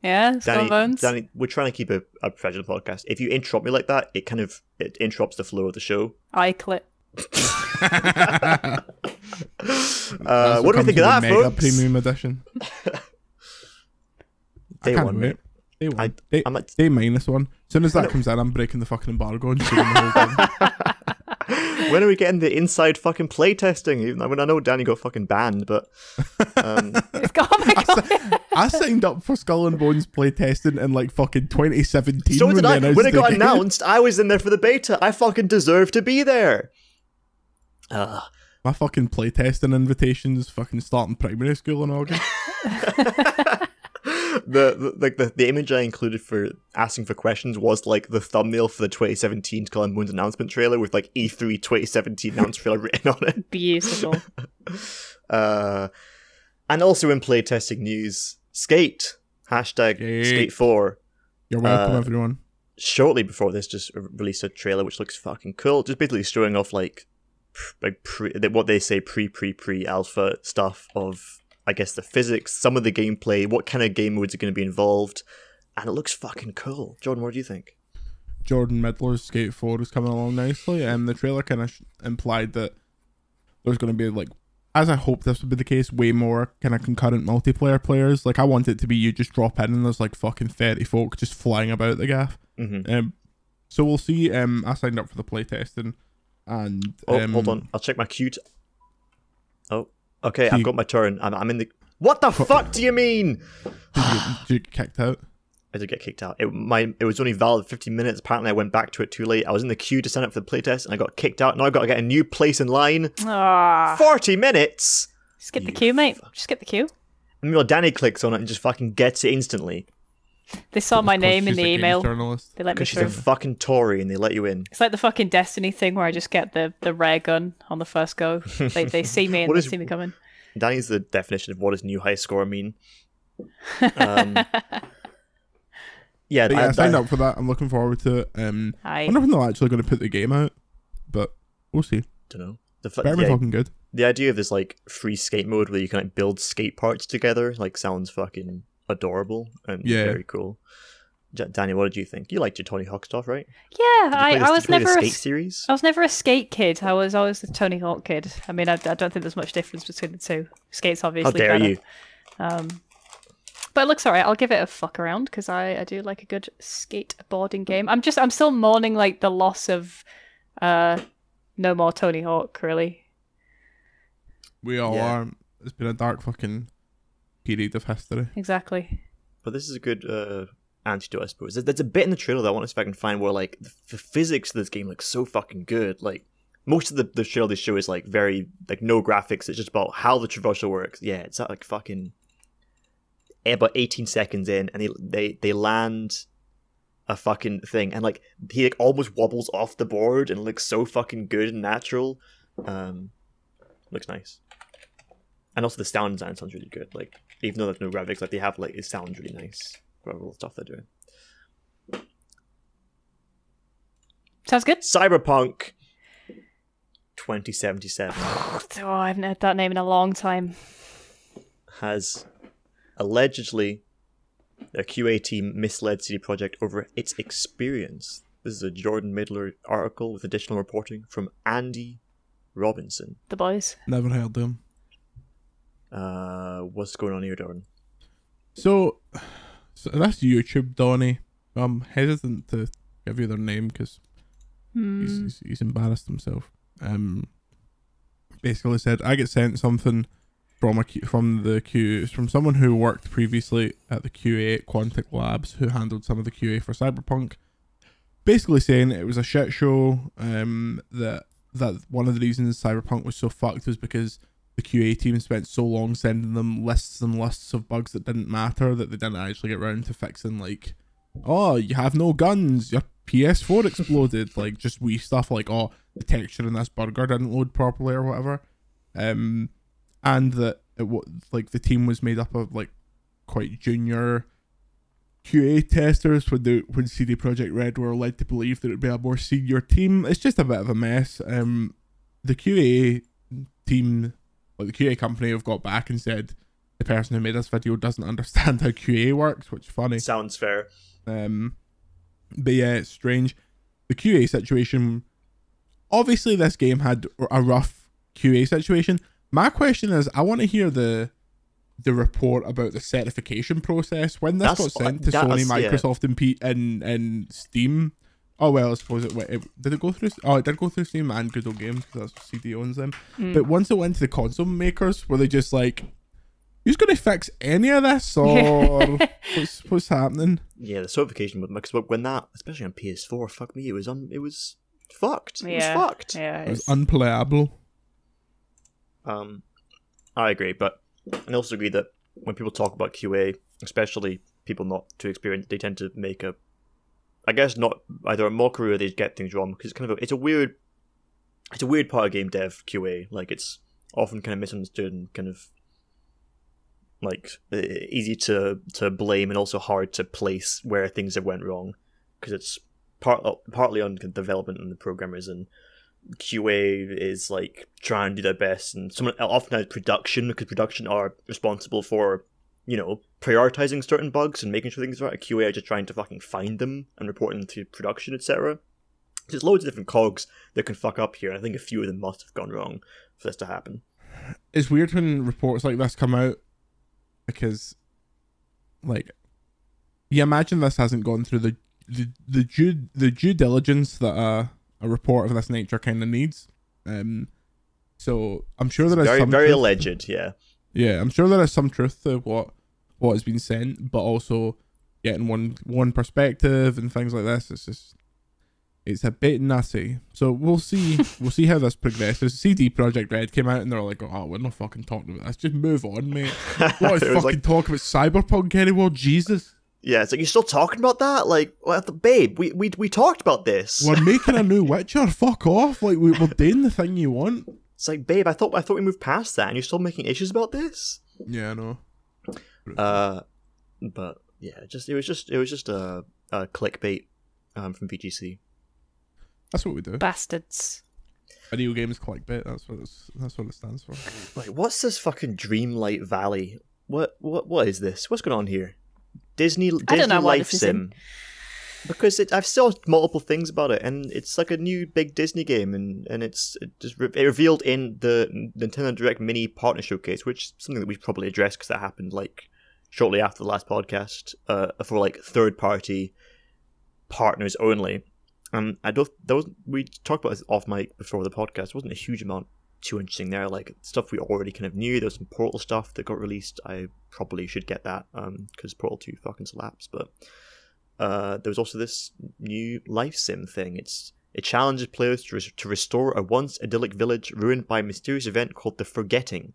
Yeah, Skull Danny, and Bones. Danny, we're trying to keep a, a professional podcast. If you interrupt me like that, it kind of it interrupts the flow of the show. I clip. Uh, what do we think of that, the Mega folks? Premium edition. Day one, wait. Day one. I, day, I'm at- day minus one. As soon as that comes out, I'm breaking the fucking embargo and shooting the whole game. When are we getting the inside fucking playtesting? Even I mean, I know Danny got fucking banned, but um, It's got, my. I signed up for Skull and Bones playtesting in like fucking 2017. so when did I. announced When it got game. announced, I was in there for the beta. I fucking deserve to be there. Uh, My fucking playtesting invitations fucking starting primary school in August. the, the like the, the image I included for asking for questions was like the thumbnail for the 2017 Skull and Bones announcement trailer with like E E3 2017 announcement trailer written on it. Beautiful. Uh, and also in playtesting news, Skate hashtag Skate. Skate Four. You're welcome, Uh, everyone. Shortly before this, just released a trailer which looks fucking cool. Just basically showing off like like pre, what they say pre pre pre alpha stuff of I guess the physics, some of the gameplay, what kind of game modes are going to be involved, and it looks fucking cool. Jordan, what do you think? Jordan Middler's Skate 4 is coming along nicely. And the trailer kind of sh- implied that there's going to be, like, as I hope this would be the case, way more kind of concurrent multiplayer players. Like, I want it to be you just drop in and there's, like, fucking 30 folk just flying about the gaff. hmm Um, so we'll see. Um, I signed up for the playtesting. And. Oh, um, hold on, I'll check my cue. T- oh, okay, See- I've got my turn. I'm, I'm in the. What the fuck do you mean? Did you, did you get kicked out? I did get kicked out. It my it was only valid 15 minutes. Apparently, I went back to it too late. I was in the queue to sign up for the playtest, and I got kicked out. Now I've got to get a new place in line. Ah, 40 minutes. skip the queue, mate. Just skip the queue. Meanwhile, Danny clicks on it and just fucking gets it instantly They saw my name in the email. Journalist. They let me because she's a through. fucking Tory, and they let you in. It's like the fucking Destiny thing where I just get the, the rare gun on the first go. They they see me and What they is- see me coming. Danny's the definition of what does new high score mean. Um, yeah, But yeah, I, I, signed I- up for that. I'm looking forward to it. Um, I Hi. wonder when they're actually going to put the game out. But we'll see. don't know. The, fu- Better be the, fucking good. the idea of this like free skate mode where you can like build skate parts together like sounds fucking adorable and Yeah. very cool. J- Danny, what did you think? You liked your Tony Hawk stuff, right? Yeah, I, this- I was you play the never a, skate s- series. I was never a skate kid. I was always the Tony Hawk kid. I mean, I, I don't think there's much difference between the two. Skate's obviously. How obviously dare better. you? Um, but it looks alright. I'll give it a fuck around because I, I do like a good skateboarding game. I'm just I'm still mourning like the loss of uh no more Tony Hawk really. We all Yeah. are. It's been a dark fucking period of history. Exactly. But this is a good uh, antidote, I suppose. There's, there's a bit in the trailer that I want to see if I can find where like the, the physics of this game looks so fucking good. Like most of the the trailer they show is like very like no graphics. It's just about how the traversal works. Yeah, it's at like fucking about 18 seconds in, and they they they land a fucking thing, and like he like almost wobbles off the board and looks so fucking good and natural. Um, looks nice. And also the sound design sounds really good. Like even though there's no graphics, like they have like it sounds really nice. for all the stuff they're doing. Sounds good. Cyberpunk 2077 Oh, I haven't heard that name in a long time. has allegedly their QA team misled CD Projekt over its experience. This is a Jordan Middler article with additional reporting from Andy Robinson. The boys. Never heard them. Uh, what's going on here, Jordan? So, so that's YouTube, Donny. I'm hesitant to give you their name because Hmm. he's, he's, he's embarrassed himself. Um, basically said I get sent something from a Q, from the Q from someone who worked previously at the QA at Quantic Labs who handled some of the QA for Cyberpunk. Basically saying it was a shit show. Um, that that one of the reasons Cyberpunk was so fucked was because the QA team spent so long sending them lists and lists of bugs that didn't matter that they didn't actually get around to fixing like oh, you have no guns, your PS4 exploded, like just wee stuff like, oh, the texture in this burger didn't load properly or whatever. Um, and that it wa like the team was made up of like quite junior QA testers when the when CD Projekt Red were led to believe that it would be a more senior team. It's just a bit of a mess. Um, the QA team, like the QA company, have got back and said the person who made this video doesn't understand how QA works, which is funny. Sounds fair. Um, but yeah, it's strange. The QA situation. Obviously, this game had a rough QA situation. My question is, I want to hear the the report about the certification process when this That's- got sent to Sony, was- yeah. Microsoft, and P- and and Steam. Oh well, I suppose it, went- it did it go through. Oh, it did go through Steam and Good Old Games because that's CD owns them. Mm. But once it went to the console makers, were they just like, "Who's going to fix any of this?" Or what's what's happening? Yeah, the certification would because when that, especially on PS4, fuck me, it was un, it was fucked. It yeah, was fucked. yeah. It was unplayable. Um, I agree, but I also agree that when people talk about QA, especially people not too experienced, they tend to make a, I guess not either a mockery or they get things wrong because it's kind of a, it's a weird, it's a weird part of game dev QA. Like it's often kind of misunderstood and kind of like uh, easy to to blame and also hard to place where things have went wrong because it's part partly on development and the programmers and QA is like trying to do their best, and someone often has production because production are responsible for you know prioritizing certain bugs and making sure things are right. QA are just trying to fucking find them and report them to production, etc. There's loads of different cogs that can fuck up here, I think a few of them must have gone wrong for this to happen. It's weird when reports like this come out because, like, you imagine this hasn't gone through the the, the due the due diligence that a a report of this nature kind of needs. Um, so I'm sure there is Very some very truth- alleged, yeah. Yeah, I'm sure there is some truth to what what has been sent, but also getting one one perspective and things like this. It's just it's a bit nutty. So we'll see we'll see how this progresses. CD Projekt Red came out and they're like, oh, we're not fucking talking about this. Just move on, mate. What is fucking like- talk about cyberpunk anymore? Jesus, yeah, it's like you're still talking about that, like, the babe? We we we talked about this. we're making a new Witcher. Fuck off! Like we, we're doing the thing you want. It's like, babe, I thought I thought we moved past that, and you're still making issues about this. Yeah, I know. Uh, but yeah, just it was just it was just a, a clickbait um, from VGC. That's what we do. Bastards. Video games clickbait. That's what it's, that's what it stands for. Like, what's this fucking Dreamlight Valley? What what what is this? What's going on here? Disney Disney I don't know what Life this is Sim. Because it, I've saw multiple things about it, and it's like a new big Disney game, and, and it's it just re- it revealed in the Nintendo Direct Mini Partner Showcase, which is something that we should probably address because that happened like shortly after the last podcast uh, for like third party partners only. And I don't. There was we talked about this off mic before the podcast. There wasn't a huge amount too interesting there. Like stuff we already kind of knew. There was some Portal stuff that got released. I probably should get that um because Portal Two fucking slaps. But uh, there was also this new life sim thing. It's it challenges players to, res- to restore a once idyllic village ruined by a mysterious event called the Forgetting.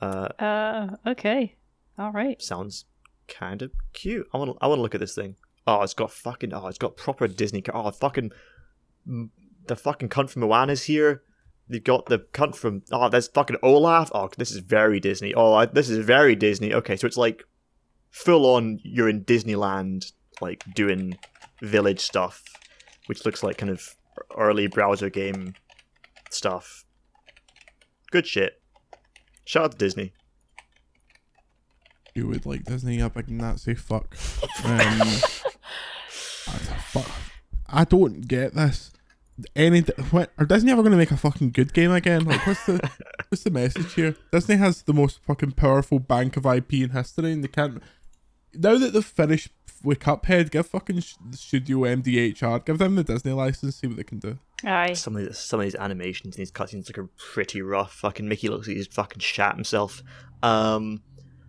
Uh, Uh, okay. All right. sounds kind of cute. I want to I want to look at this thing. Oh, it's got fucking oh, it's got proper Disney. Oh, fucking the fucking cunt from Moana's here. They've got the cunt from oh, there's fucking Olaf. Oh, this is very Disney. Oh, I, this is very Disney. Okay, so it's like full on. You're in Disneyland, like doing village stuff, which looks like kind of early browser game stuff. Good shit. Shout out to Disney. You would like Disney a big Nazi fuck. Um, fuck. I don't get this. Any what are Disney ever going to make a fucking good game again? Like, what's the what's the message here? Disney has the most fucking powerful bank of IP in history, and they can't. Now that they've finished with Cuphead, give fucking sh- Studio MDHR, give them the Disney license, see what they can do. Aye. Some of these, some of these animations and these cutscenes like are pretty rough. Fucking Mickey looks like he's fucking shat himself. Um,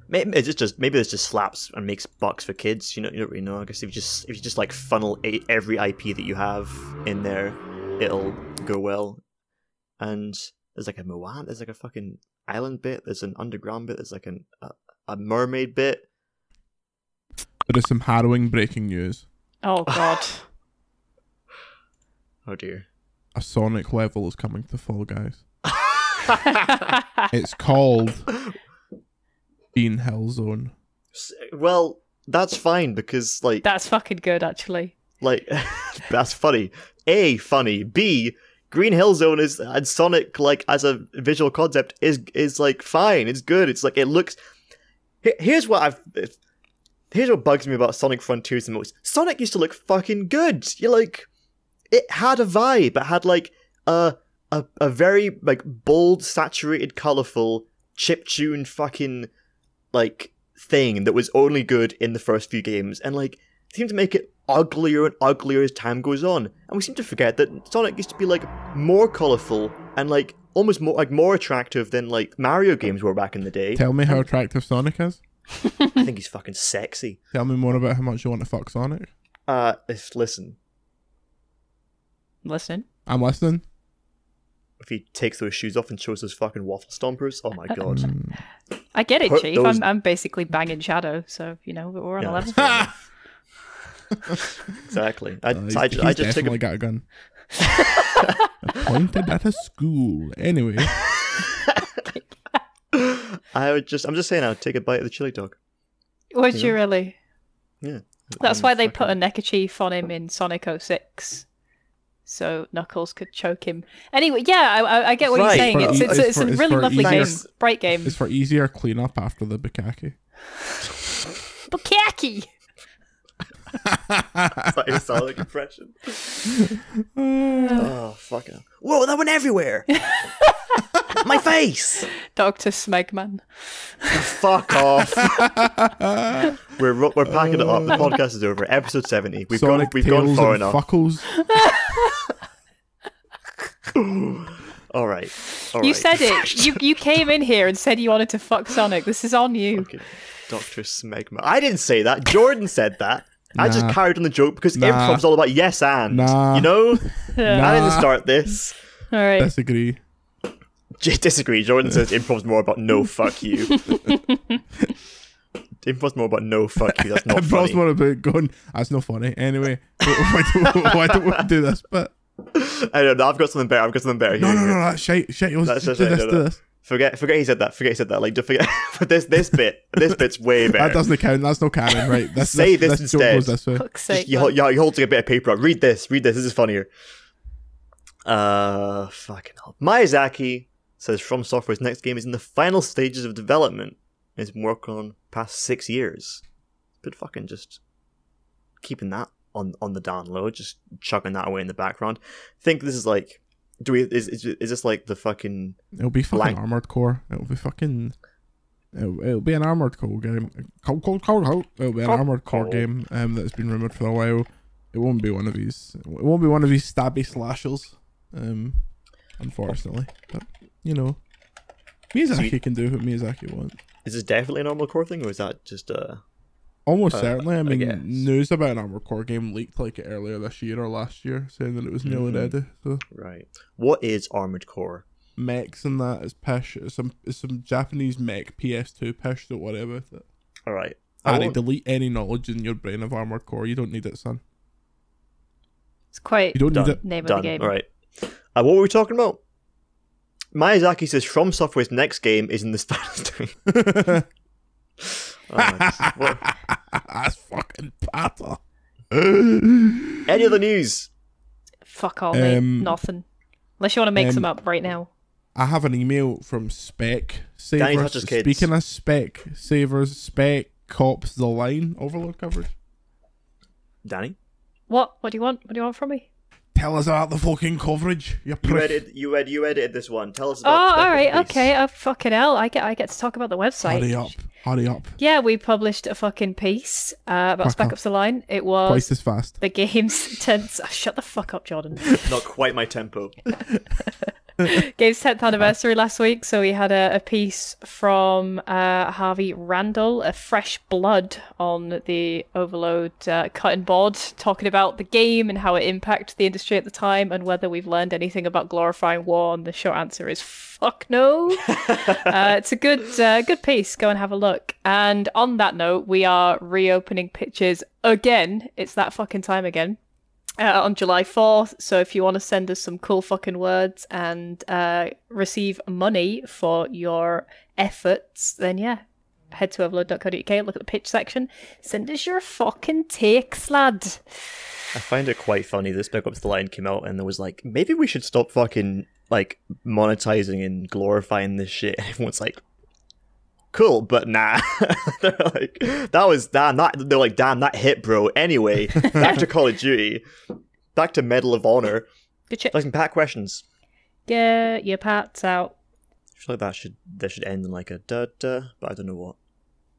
maybe it's just maybe this just slaps and makes bucks for kids. You know, you don't really know. I guess if you just if you just like funnel a, every IP that you have in there, it'll go well. And there's like a Moana. There's like a fucking island bit. There's an underground bit. There's like an a, a mermaid bit. There is some harrowing breaking news. Oh God. Oh dear. A Sonic level is coming to Fall Guys. It's called Bean Hill Zone. Well, that's fine because like That's fucking good, actually. Like that's funny. A funny. B Green Hill Zone is and Sonic like as a visual concept is is like fine. It's good. It's like it looks. Here's what I've. Here's what bugs me about Sonic Frontiers the most. Sonic used to look fucking good. You're like, it had a vibe. It had like a a a very like bold, saturated, colorful, chip tuned fucking like thing that was only good in the first few games, and like seem to make it uglier and uglier as time goes on. And we seem to forget that Sonic used to be like more colorful and like almost more like more attractive than like Mario games were back in the day. Tell me how attractive Sonic is. I think he's fucking sexy. Tell me more about how much you want to fuck Sonic. Uh, if listen, Listen. I'm listening. If he takes those shoes off and shows those fucking waffle stompers, oh my god. I get it, Put Chief. those- I'm, I'm basically banging Shadow, so you know we're on Yeah, a level. that's fair enough. exactly. I, Uh, he's, I, ju- I he's just took definitely a got a gun. Pointed at a school. Anyway, I would just I'm just saying I'd take a bite of the chili dog. Would You you know? really? Yeah. That's Um, why they fucking- put a neckerchief on him in Sonic 06. So Knuckles could choke him. Anyway, yeah, I, I, I get what Right. you're saying. For It's, it's, it's it's for- a really for lovely game, bright game. it's for easier cleanup after the bukkake. Bukaki! That's like a Sonic impression. oh fucking Whoa, that went everywhere. My face. Dr. Smegman. Fuck off. we're we're packing it up. The podcast is over. Episode seventy. We've Sonic gone we've gone tails far enough. fuckles. All right. All you right. said it. You, you came in here and said you wanted to fuck Sonic. This is on you. Fucking Dr. Smegma. I didn't say that. Jordan said that. I just carried on the joke because Nah. improv's all about yes and. Nah. You know? Yeah. I didn't start this. All right. Disagree. J- disagree. Jordan says improv's more about no fuck you. Improv's more about no fuck you. That's not Improv's funny. more about going. That's not funny. Anyway, why, do, why don't we do this? But I don't know. I've got something better. I've got something better. no, Here, no, here. no, that's shite. Shite. Let's That's do just this. no, Do this. Forget, forget he said that. Forget he said that. Like, don't forget. But this, this bit, this bit's way better. That doesn't count. That's no canon, right? This, Say this, this joke instead. goes this way. Fuck's Just, sake. you, man. you, you holding a bit of paper up. Read this. Read this. This is funnier. Uh, fucking hell. Miyazaki says From Software's next game is in the final stages of development. And It's been working on past six years. But fucking just keeping that on on the down low, just chucking that away in the background. think this is like, do we? Is is, is this like the fucking? It'll be fucking Blank. armored core. It'll be fucking. It'll, it'll be an armored core game. Cold, cold, cold, cold. It'll be an Cold, armored core cold. game um, that's been rumored for a while. It won't be one of these. It won't be one of these stabby slashers. Um, unfortunately, but you know, Miyazaki Sweet. can do what Miyazaki wants. Is this definitely a normal core thing, or is that just uh? Almost Uh, certainly. I I mean, guess. news about an armored core game leaked like earlier this year or last year, saying that it was nearly Mhm. ready. So Right. What is Armored Core? mechs and that is pish. It's some it's some Japanese mech PS2 pish. Don't worry about it. All right. I Harry, delete any knowledge in your brain of armored core. You don't need it, son. It's quite You don't Done. need it. name of the game. All right. Uh, what were we talking about? Miyazaki says From Software's next game is in the final stage. Oh, That's fucking patter. Any other news? Fuck all, mate. Um, Nothing. Unless you want to make um, some up right now. I have an email from Spec Danny Savers. touches. Speaking of Spec Savers, Spec Ops the line Overlode coverage. Danny, What? What do you want? What do you want from me? Tell us about the fucking coverage. You you edited you ed- you edited this one. Tell us Oh, about. Spec all right, Ops, please. okay. Oh, fucking hell! I get I get to talk about the website. Hurry up. Hurry up. Yeah, we published a fucking piece uh, about Spec Quicker. Ops: The Line. It was Twice as fast. the game's tenth. Oh, shut the fuck up, Jordan. Not quite my tempo. game's tenth anniversary last week, so we had a, a piece from uh, Harvey Randall, a fresh blood on the Overlode uh, cutting board, talking about the game and how it impacted the industry at the time, and whether we've learned anything about glorifying war. And the short answer is fuck no. uh, it's a good uh, good piece. Go and have a look. And on that note, we are reopening pitches again. It's that fucking time again. Uh, on July 4th. So if you want to send us some cool fucking words and uh, receive money for your efforts, then yeah, head to overlode.co.uk, look at the pitch section, send us your fucking takes, lad. I find it quite funny that Spec Ops: The Line came out and there was like, maybe we should stop fucking like monetizing and glorifying this shit. Everyone's like, cool, but nah. they're like, that was damn. That they're like, damn, that hit, bro. Anyway, back to Call of Duty, back to Medal of Honor. Good shit. Like some pat questions. Get your pats out. I feel like that should that should end in like a da da, but I don't know what.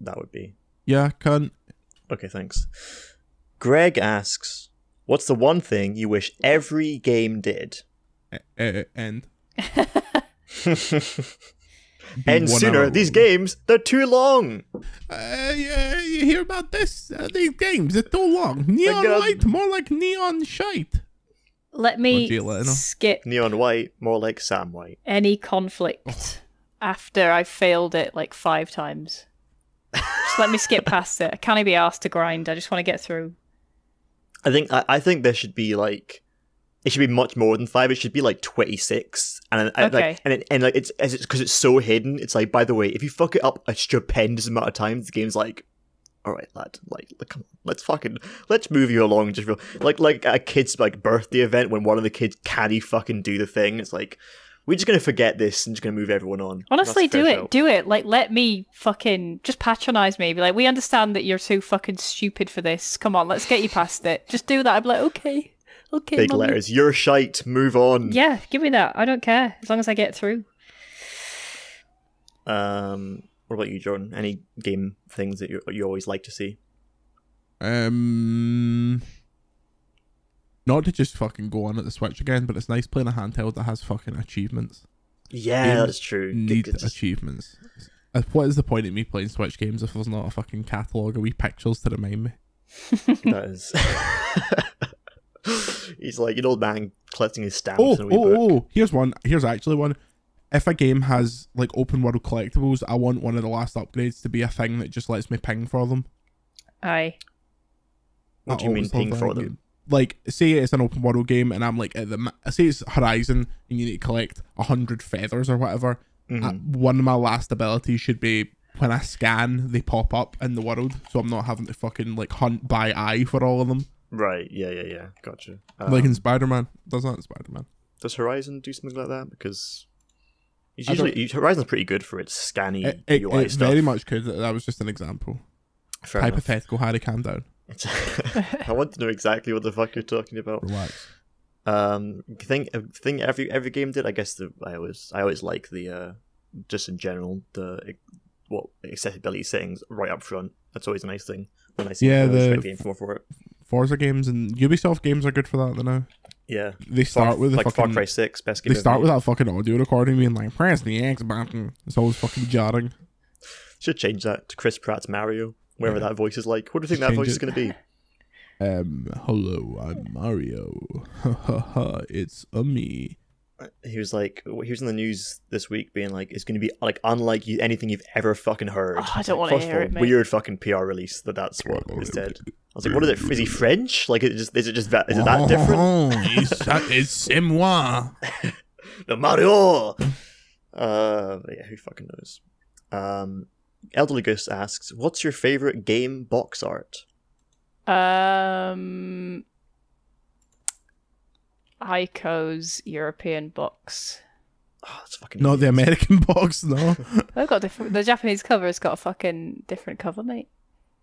that would be. Yeah, cunt. Okay, thanks. Greg asks, "What's the one thing you wish every game did?" Uh, uh, end. Be End one sooner. hour. These games, they're too long. Uh, yeah, you hear about this? Uh, these games, they're too long. Neon God. light, more like neon shite. Let me Or Gillette, no? skip Neon White, more like Sam White. any conflict after I've failed it like five times. Just let me skip past it. I can't be asked to grind. I just want to get through. I think I, I think there should be like it should be much more than five. It should be like twenty six, and and, Okay. like and it, and like it's as it's because it's so hidden. It's like by the way, if you fuck it up a stupendous amount of times, the game's like, all right, lad, like, come on, let's fucking let's move you along. Just real like like a kid's like birthday event when one of the kids can't he fucking do the thing. It's like we're just gonna forget this and just gonna move everyone on. Honestly, do it. Do it. Like, let me fucking just patronize me. Be like, we understand that you're too fucking stupid for this. Come on, let's get you past it. Just do that. I'd be like, okay, okay. Big mummy. letters. You're shite. Move on. Yeah, give me that. I don't care as long as I get through. Um. What about you, Jordan? Any game things that you you always like to see? Um, not to just fucking go on at the Switch again, but it's nice playing a handheld that has fucking achievements. Yeah, Games that's true. Need It's- achievements. Uh, What is the point of me playing Switch games if there's not a fucking catalogue of wee pictures to remind me? That is. He's like an old man collecting his stamps Oh, in a wee oh, book. oh, here's one. Here's actually one. If a game has like open world collectibles, I want one of the last upgrades to be a thing that just lets me ping for them. Aye. What I do you mean ping that for game. them? Like, say it's an open world game, and I'm like at the ma- say it's Horizon, and you need to collect a hundred feathers or whatever. Mhm. Uh, one of my last abilities should be when I scan, they pop up in the world, so I'm not having to fucking like hunt by eye for all of them. Right, yeah, yeah, yeah. Gotcha. Um, like in Spider Man, does not in Spider Man? does Horizon do something like that? Because it's usually Horizon's pretty good for its scanny It, it, UI it stuff. very much could. That was just an example. Fair enough. Hypothetical. Harry, calm down. I want to know exactly what the fuck you're talking about. Relax. Um, thing, thing every every game did. I guess the I always I always like the uh, just in general the what accessibility settings right up front. That's always a nice thing when I see Yeah, always the- game for for it. Forza games and Ubisoft games are good for that. Though now Yeah, they start with the like Far. Cry Six, best game. They start with that fucking audio recording being like, press the X button. It's always fucking jarring. Should change that to Chris Pratt's Mario, wherever Yeah. that voice is like. What do you think Just that voice change is going to be? Um, hello, I'm Mario. Ha ha ha, it's a me. He was like, he was in the news this week, being like, it's going to be like unlike you, anything you've ever fucking heard. Oh, I don't like, wanna first of hear all, it, mate. Weird fucking PR release that that's what is said. I was like, what is it? Is he French? Like, is it just is it just that is it that different? Oh, it's, it's c'est moi. the Mario. Uh, but yeah, who fucking knows? Um, Elderly Ghost asks, "What's your favorite game box art?" Um, Ico's European box. Oh, that's fucking. Not the. American box, no. They've got different. The Japanese cover's got a fucking different cover, mate.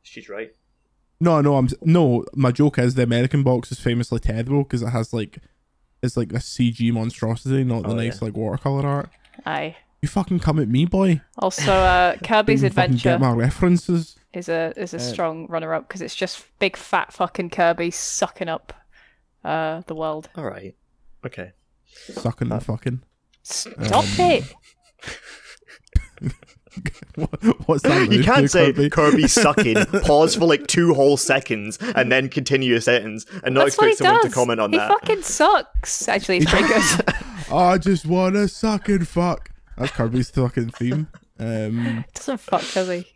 She's right. No, no, I'm no. My joke is the American box is famously terrible because it has like, it's like a CG monstrosity, not the Oh, nice yeah. like watercolor art. Aye. You fucking come at me, boy. Also, uh, Kirby's Didn't fucking Adventure Get my references. is a is a Uh, strong runner up because it's just big fat fucking Kirby sucking up uh the world. All right. Okay. Sucking and fucking. Stop Um, it! What- What's that? You can't say Kirby? Kirby sucking, pause for like two whole seconds, and then continue a sentence, and not That's expect someone does. to comment on he that. fucking sucks. Actually, it's pretty good. I just wanna suck and fuck. That's Kirby's fucking theme. Um, Doesn't fuck, does he?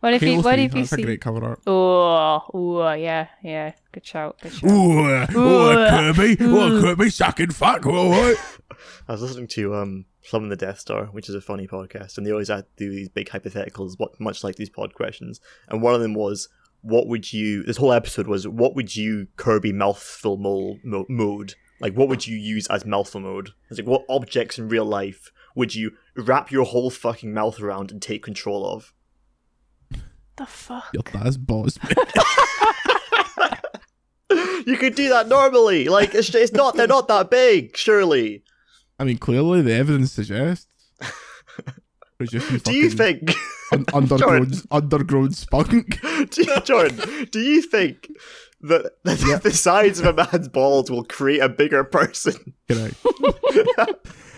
What if you? Halo What if you that's a see? great cover art. Oh, oh, yeah, yeah. Good shout. Good shout. Ooh, uh, Ooh, oh, Kirby, oh, ooh. Kirby, suck and fuck. Oh, what? I was listening to um Plumbing the Death Star, which is a funny podcast, and they always had do these big hypotheticals, what much like these pod questions. And one of them was, "What would you?" This whole episode was, "What would you Kirby mouthful mo- mo- mode? Like, what would you use as mouthful mode? It's like, what objects in real life would you wrap your whole fucking mouth around and take control of?" The fuck? Your dad's boss. you could do that normally. Like, it's, it's not. They're not that big, surely. I mean, clearly the evidence suggests. Just Do you think? un- undergrown undergrown spunk. Do you- Jordan, do you think that the, the size of a man's balls will create a bigger person? Correct.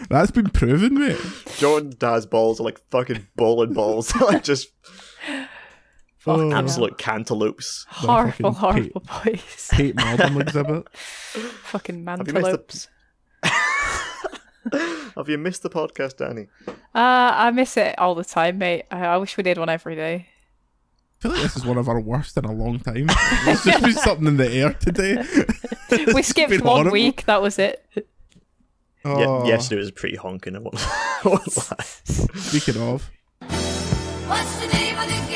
That's been proven, mate. Jordan's dad's balls are like fucking bowling balls, like just Oh, Fucking hell. absolute cantaloupes. horrible, fucking horrible boys. Tate Modern exhibit. Fucking you missed the- mantelopes. Have you missed the podcast, Danny? Uh, I miss it all the time, mate. I, I wish we did one every day. I feel like this is one of our worst in a long time. There's just been something in the air today. We skipped one horrible. week. That was it. Oh, Yeah, yesterday was pretty honking. I won't, I won't lie. Speaking of, What's the name of the game?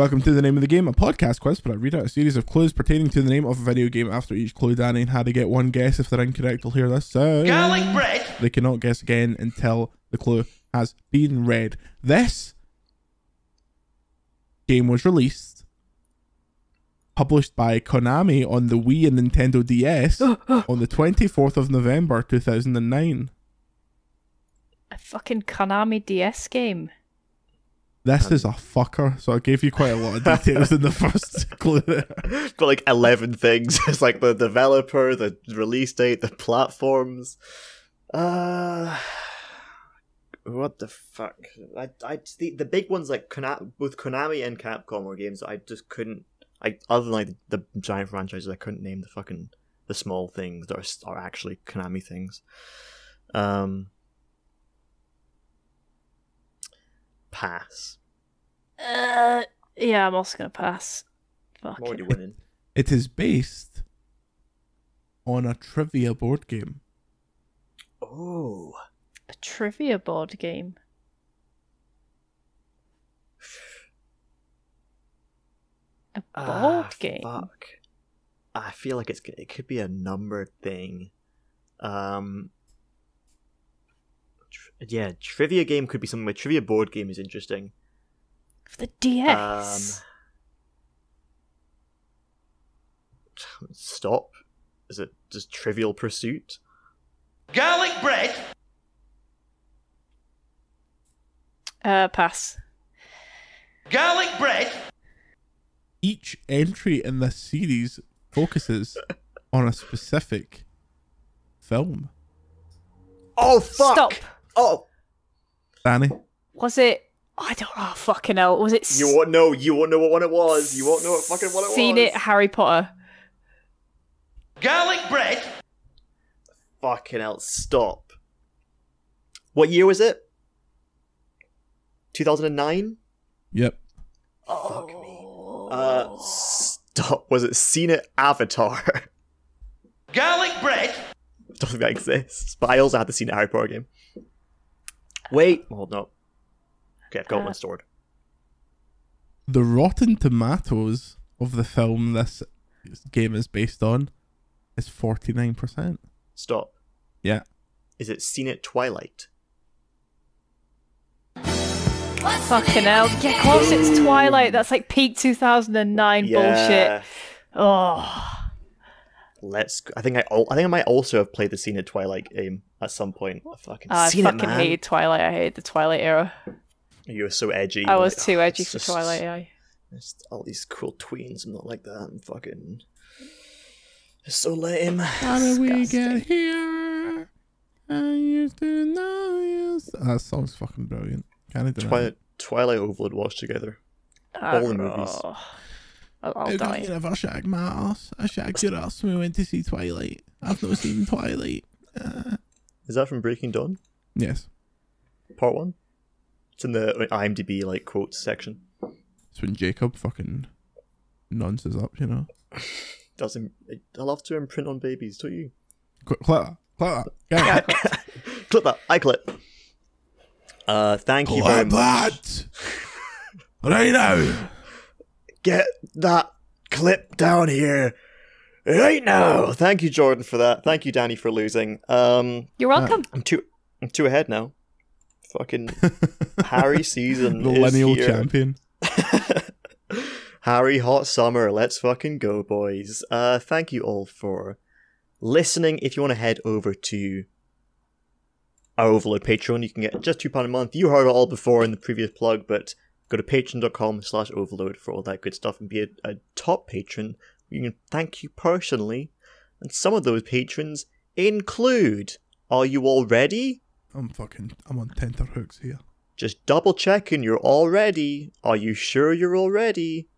Welcome to the name of the game, a podcast quiz, but I read out a series of clues pertaining to the name of a video game. After each clue, Danny and Harry get one guess. If they're incorrect, they'll hear this sound. Garlic bread. They cannot guess again until the clue has been read. This game was released, published by Konami on the Wii and Nintendo DS on the 24th of November 2009. A fucking Konami DS game. This is a fucker, so I gave you quite a lot of details in the first clue. there. Got like 11 things. It's like the developer, the release date, the platforms. Uh. What the fuck? I, I the, the big ones like Kona- both Konami and Capcom were games I just couldn't. I other than like the giant franchises, I couldn't name the fucking the small things that are, are actually Konami things. Um. Pass. Uh, yeah, I'm also gonna pass. I'm Fuck already it. winning. It is based on a trivia board game. Oh. A trivia board game. A board Ah, game. Fuck. I feel like it's it could be a number thing. Um. Tr- yeah, trivia game could be something. A trivia board game is interesting. For the DS. Um. Stop. Is it just Trivial Pursuit? Garlic bread. uh, pass. Garlic bread. Each entry in this series focuses on a specific film. Oh fuck! Stop. Oh, Danny, Was it? I don't know. Fucking hell. Was it? you won't know. You won't know what one it was. You won't know what fucking what it Seen was. Seen it? Harry Potter. Garlic bread. Fucking hell! Stop. What year was it? Two thousand and nine. yep. Fuck me. Uh, stop. Was it Seen It Avatar? Garlic bread. Don't think that exists. But I also had the Seen It Harry Potter game. Wait, hold no. Okay, I've got Uh, one stored. The Rotten Tomatoes of the film this game is based on is 49%. Stop. Yeah. Is it Seen It Twilight? What's Fucking hell. of the Yeah, of course it's Twilight. That's like peak 2009 bullshit. Oh. Let's. I think I. I think I might also have played the Seen It Twilight game at some point. I fucking I seen fucking it, man. hated Twilight. I hated the Twilight era. You were so edgy. I was like, too oh, edgy for just- Twilight. Yeah. It's all these cool tweens. I'm not like that. I'm fucking. It's so lame. How did we get here? I used to know you. That song's fucking brilliant. Can't I deny? Twilight, Twilight Overlode watched together. All the movies. Oh. I'll, I'll How come die. you never shagged my ass? I shagged your ass when we went to see Twilight. I've not seen Twilight. Uh, Is that from Breaking Dawn? yes. Part one. It's in the IMDb like quotes section. It's when Jacob fucking nonsense up, you know. Doesn't I love to imprint on babies, don't you? Clip that. Clip that. It. clip that. I clip. Uh, thank you very Clip much. that. Right now. Get that clip down here right now. Thank you, Jordan, for that. Thank you, Danny, for losing. Um, You're welcome. I'm two. I'm two ahead now. Fucking Harry season. Millennial is champion. Harry Hot Summer, let's fucking go, boys. Uh, thank you all for listening. If you want to head over to our Overlode Patreon, you can get just £2 a month. You heard it all before in the previous plug, but Go to patreon.com slash overlode for all that good stuff and be a, a top patron. You can thank you personally. And some of those patrons include Are you all ready? I'm fucking. I'm on tenterhooks here. Just double checking you're all ready. Are you sure you're all ready?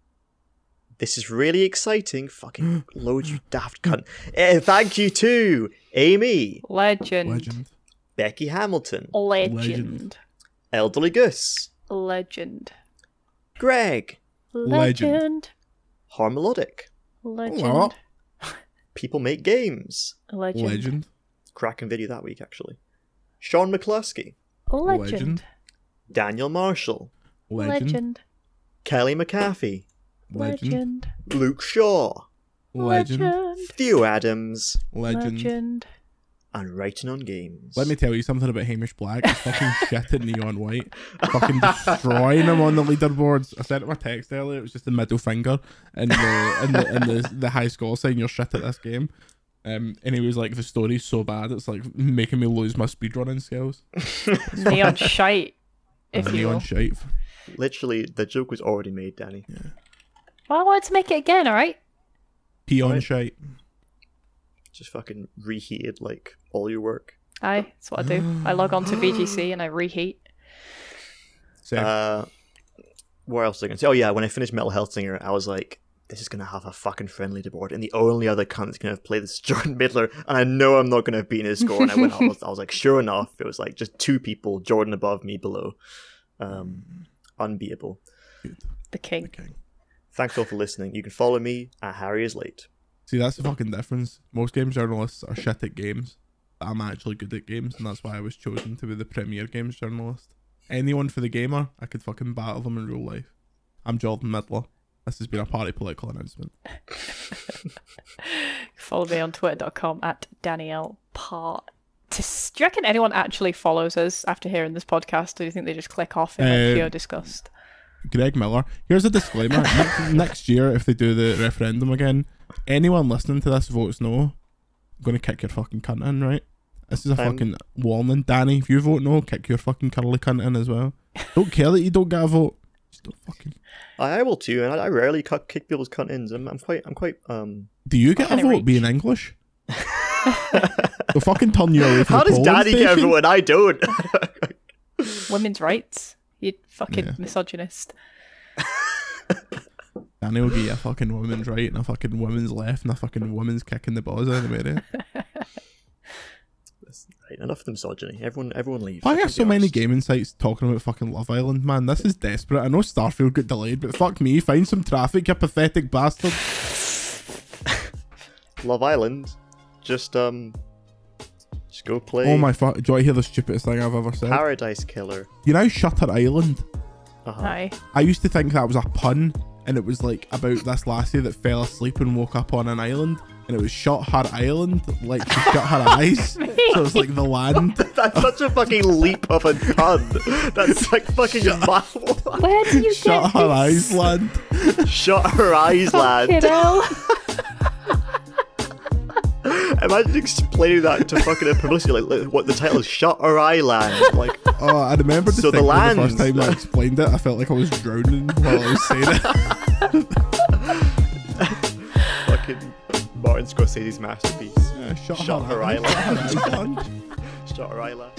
This is really exciting. Fucking load, you daft cunt. Eh, thank you to Amy, Legend. Legend. Becky Hamilton, Legend. Legend. Elderly Goose, Legend. Greg, Legend. Legend. Harmelodic, Legend. People Make Games, Legend. Legend. cracking video that week actually. Sean McCluskey, Legend. Legend. Daniel Marshall, Legend. Legend. Kelly McAfee, Legend. Legend. Luke Shaw, Legend. Legend. Theo Adams, Legend. Legend. and Writing on Games. Let me tell you something about Hamish Black. He's fucking shit at Neon White. Fucking destroying him on the leaderboards. I sent him a text earlier. It was just the middle finger and the and the, and the, the high score saying you're shit at this game. Um, and he was like, the story's so bad, it's like making me lose my speedrunning skills. Neon shite, if Uh, you Neon will. shite. Literally, the joke was already made, Danny. Yeah. Well, I wanted to make it again, alright? Peon Right. shite. Just fucking reheated like all your work. Aye, that's what I do. I log on to VGC and I reheat. So, Uh, what else was I going to say? Oh yeah, when I finished Metal: Hellsinger, I was like, this is going to have a fucking friendly board, and the only other cunt that's going to play this is Jordan Middler, and I know I'm not going to have beaten his score. And I went, I was, I was like, sure enough, it was like just two people, Jordan above, me below, um, unbeatable. The king. okay. Thanks all for listening. You can follow me at Harry is late. See, that's the fucking difference. Most games journalists are shit at games. But I'm actually good at games, and that's why I was chosen to be the premier games journalist. Anyone for the gamer, I could fucking battle them in real life. I'm Jordan Middler. This has been a party political announcement. Follow me on twitter.com at Danielle Part. Do you reckon anyone actually follows us after hearing this podcast? Or do you think they just click off in Uh, pure disgust? Greg Miller. Here's a disclaimer. next, next year, if they do the referendum again, anyone listening to this votes no, I'm going to kick your fucking cunt in, right? This is a Um, fucking warning. Danny, if you vote no, kick your fucking curly cunt in as well. Don't care that you don't get a vote. Just don't fucking. I, I will too, and I, I rarely cut, kick people's cunt ins. I'm, I'm quite, I'm quite. Um, Do you get a Kinda vote reach. being English? They'll fucking turn you away from how the does Daddy Danny get station. everyone? I don't. Women's rights? You fucking Yeah. misogynist. Danny will get a fucking woman's right and a fucking woman's left and a fucking woman's kicking the balls out of the area. right, enough of the misogyny. Everyone, everyone leave. Why I are so many gaming sites talking about fucking Love Island, man? This is desperate. I know Starfield got delayed, but fuck me, find some traffic, you pathetic bastard. Love Island? Just um, just go play. Oh my fuck, do I hear the stupidest thing I've ever said? Paradise Killer. You know Shutter Island? Uh-huh. Aye. I used to think that was a pun, and it was like about this lassie that fell asleep and woke up on an island, and it was shot Her Island, like she shut her eyes. So it was like the land. That's such a fucking leap of a pun. That's like fucking marvel. Where do you Shut get her this? eyes, land. Shut her eyes, Fucking lad. hell. Imagine explaining that to fucking a publicity like, like what the title is. Shut her eye, land. Like Oh, I remember the, So the when the first time I explained it. I felt like I was drowning while I was saying it. fucking Martin Scorsese's masterpiece. Yeah, shut, Shut her eyes, eyelash. shut her eyes, land. Shut her eyelash.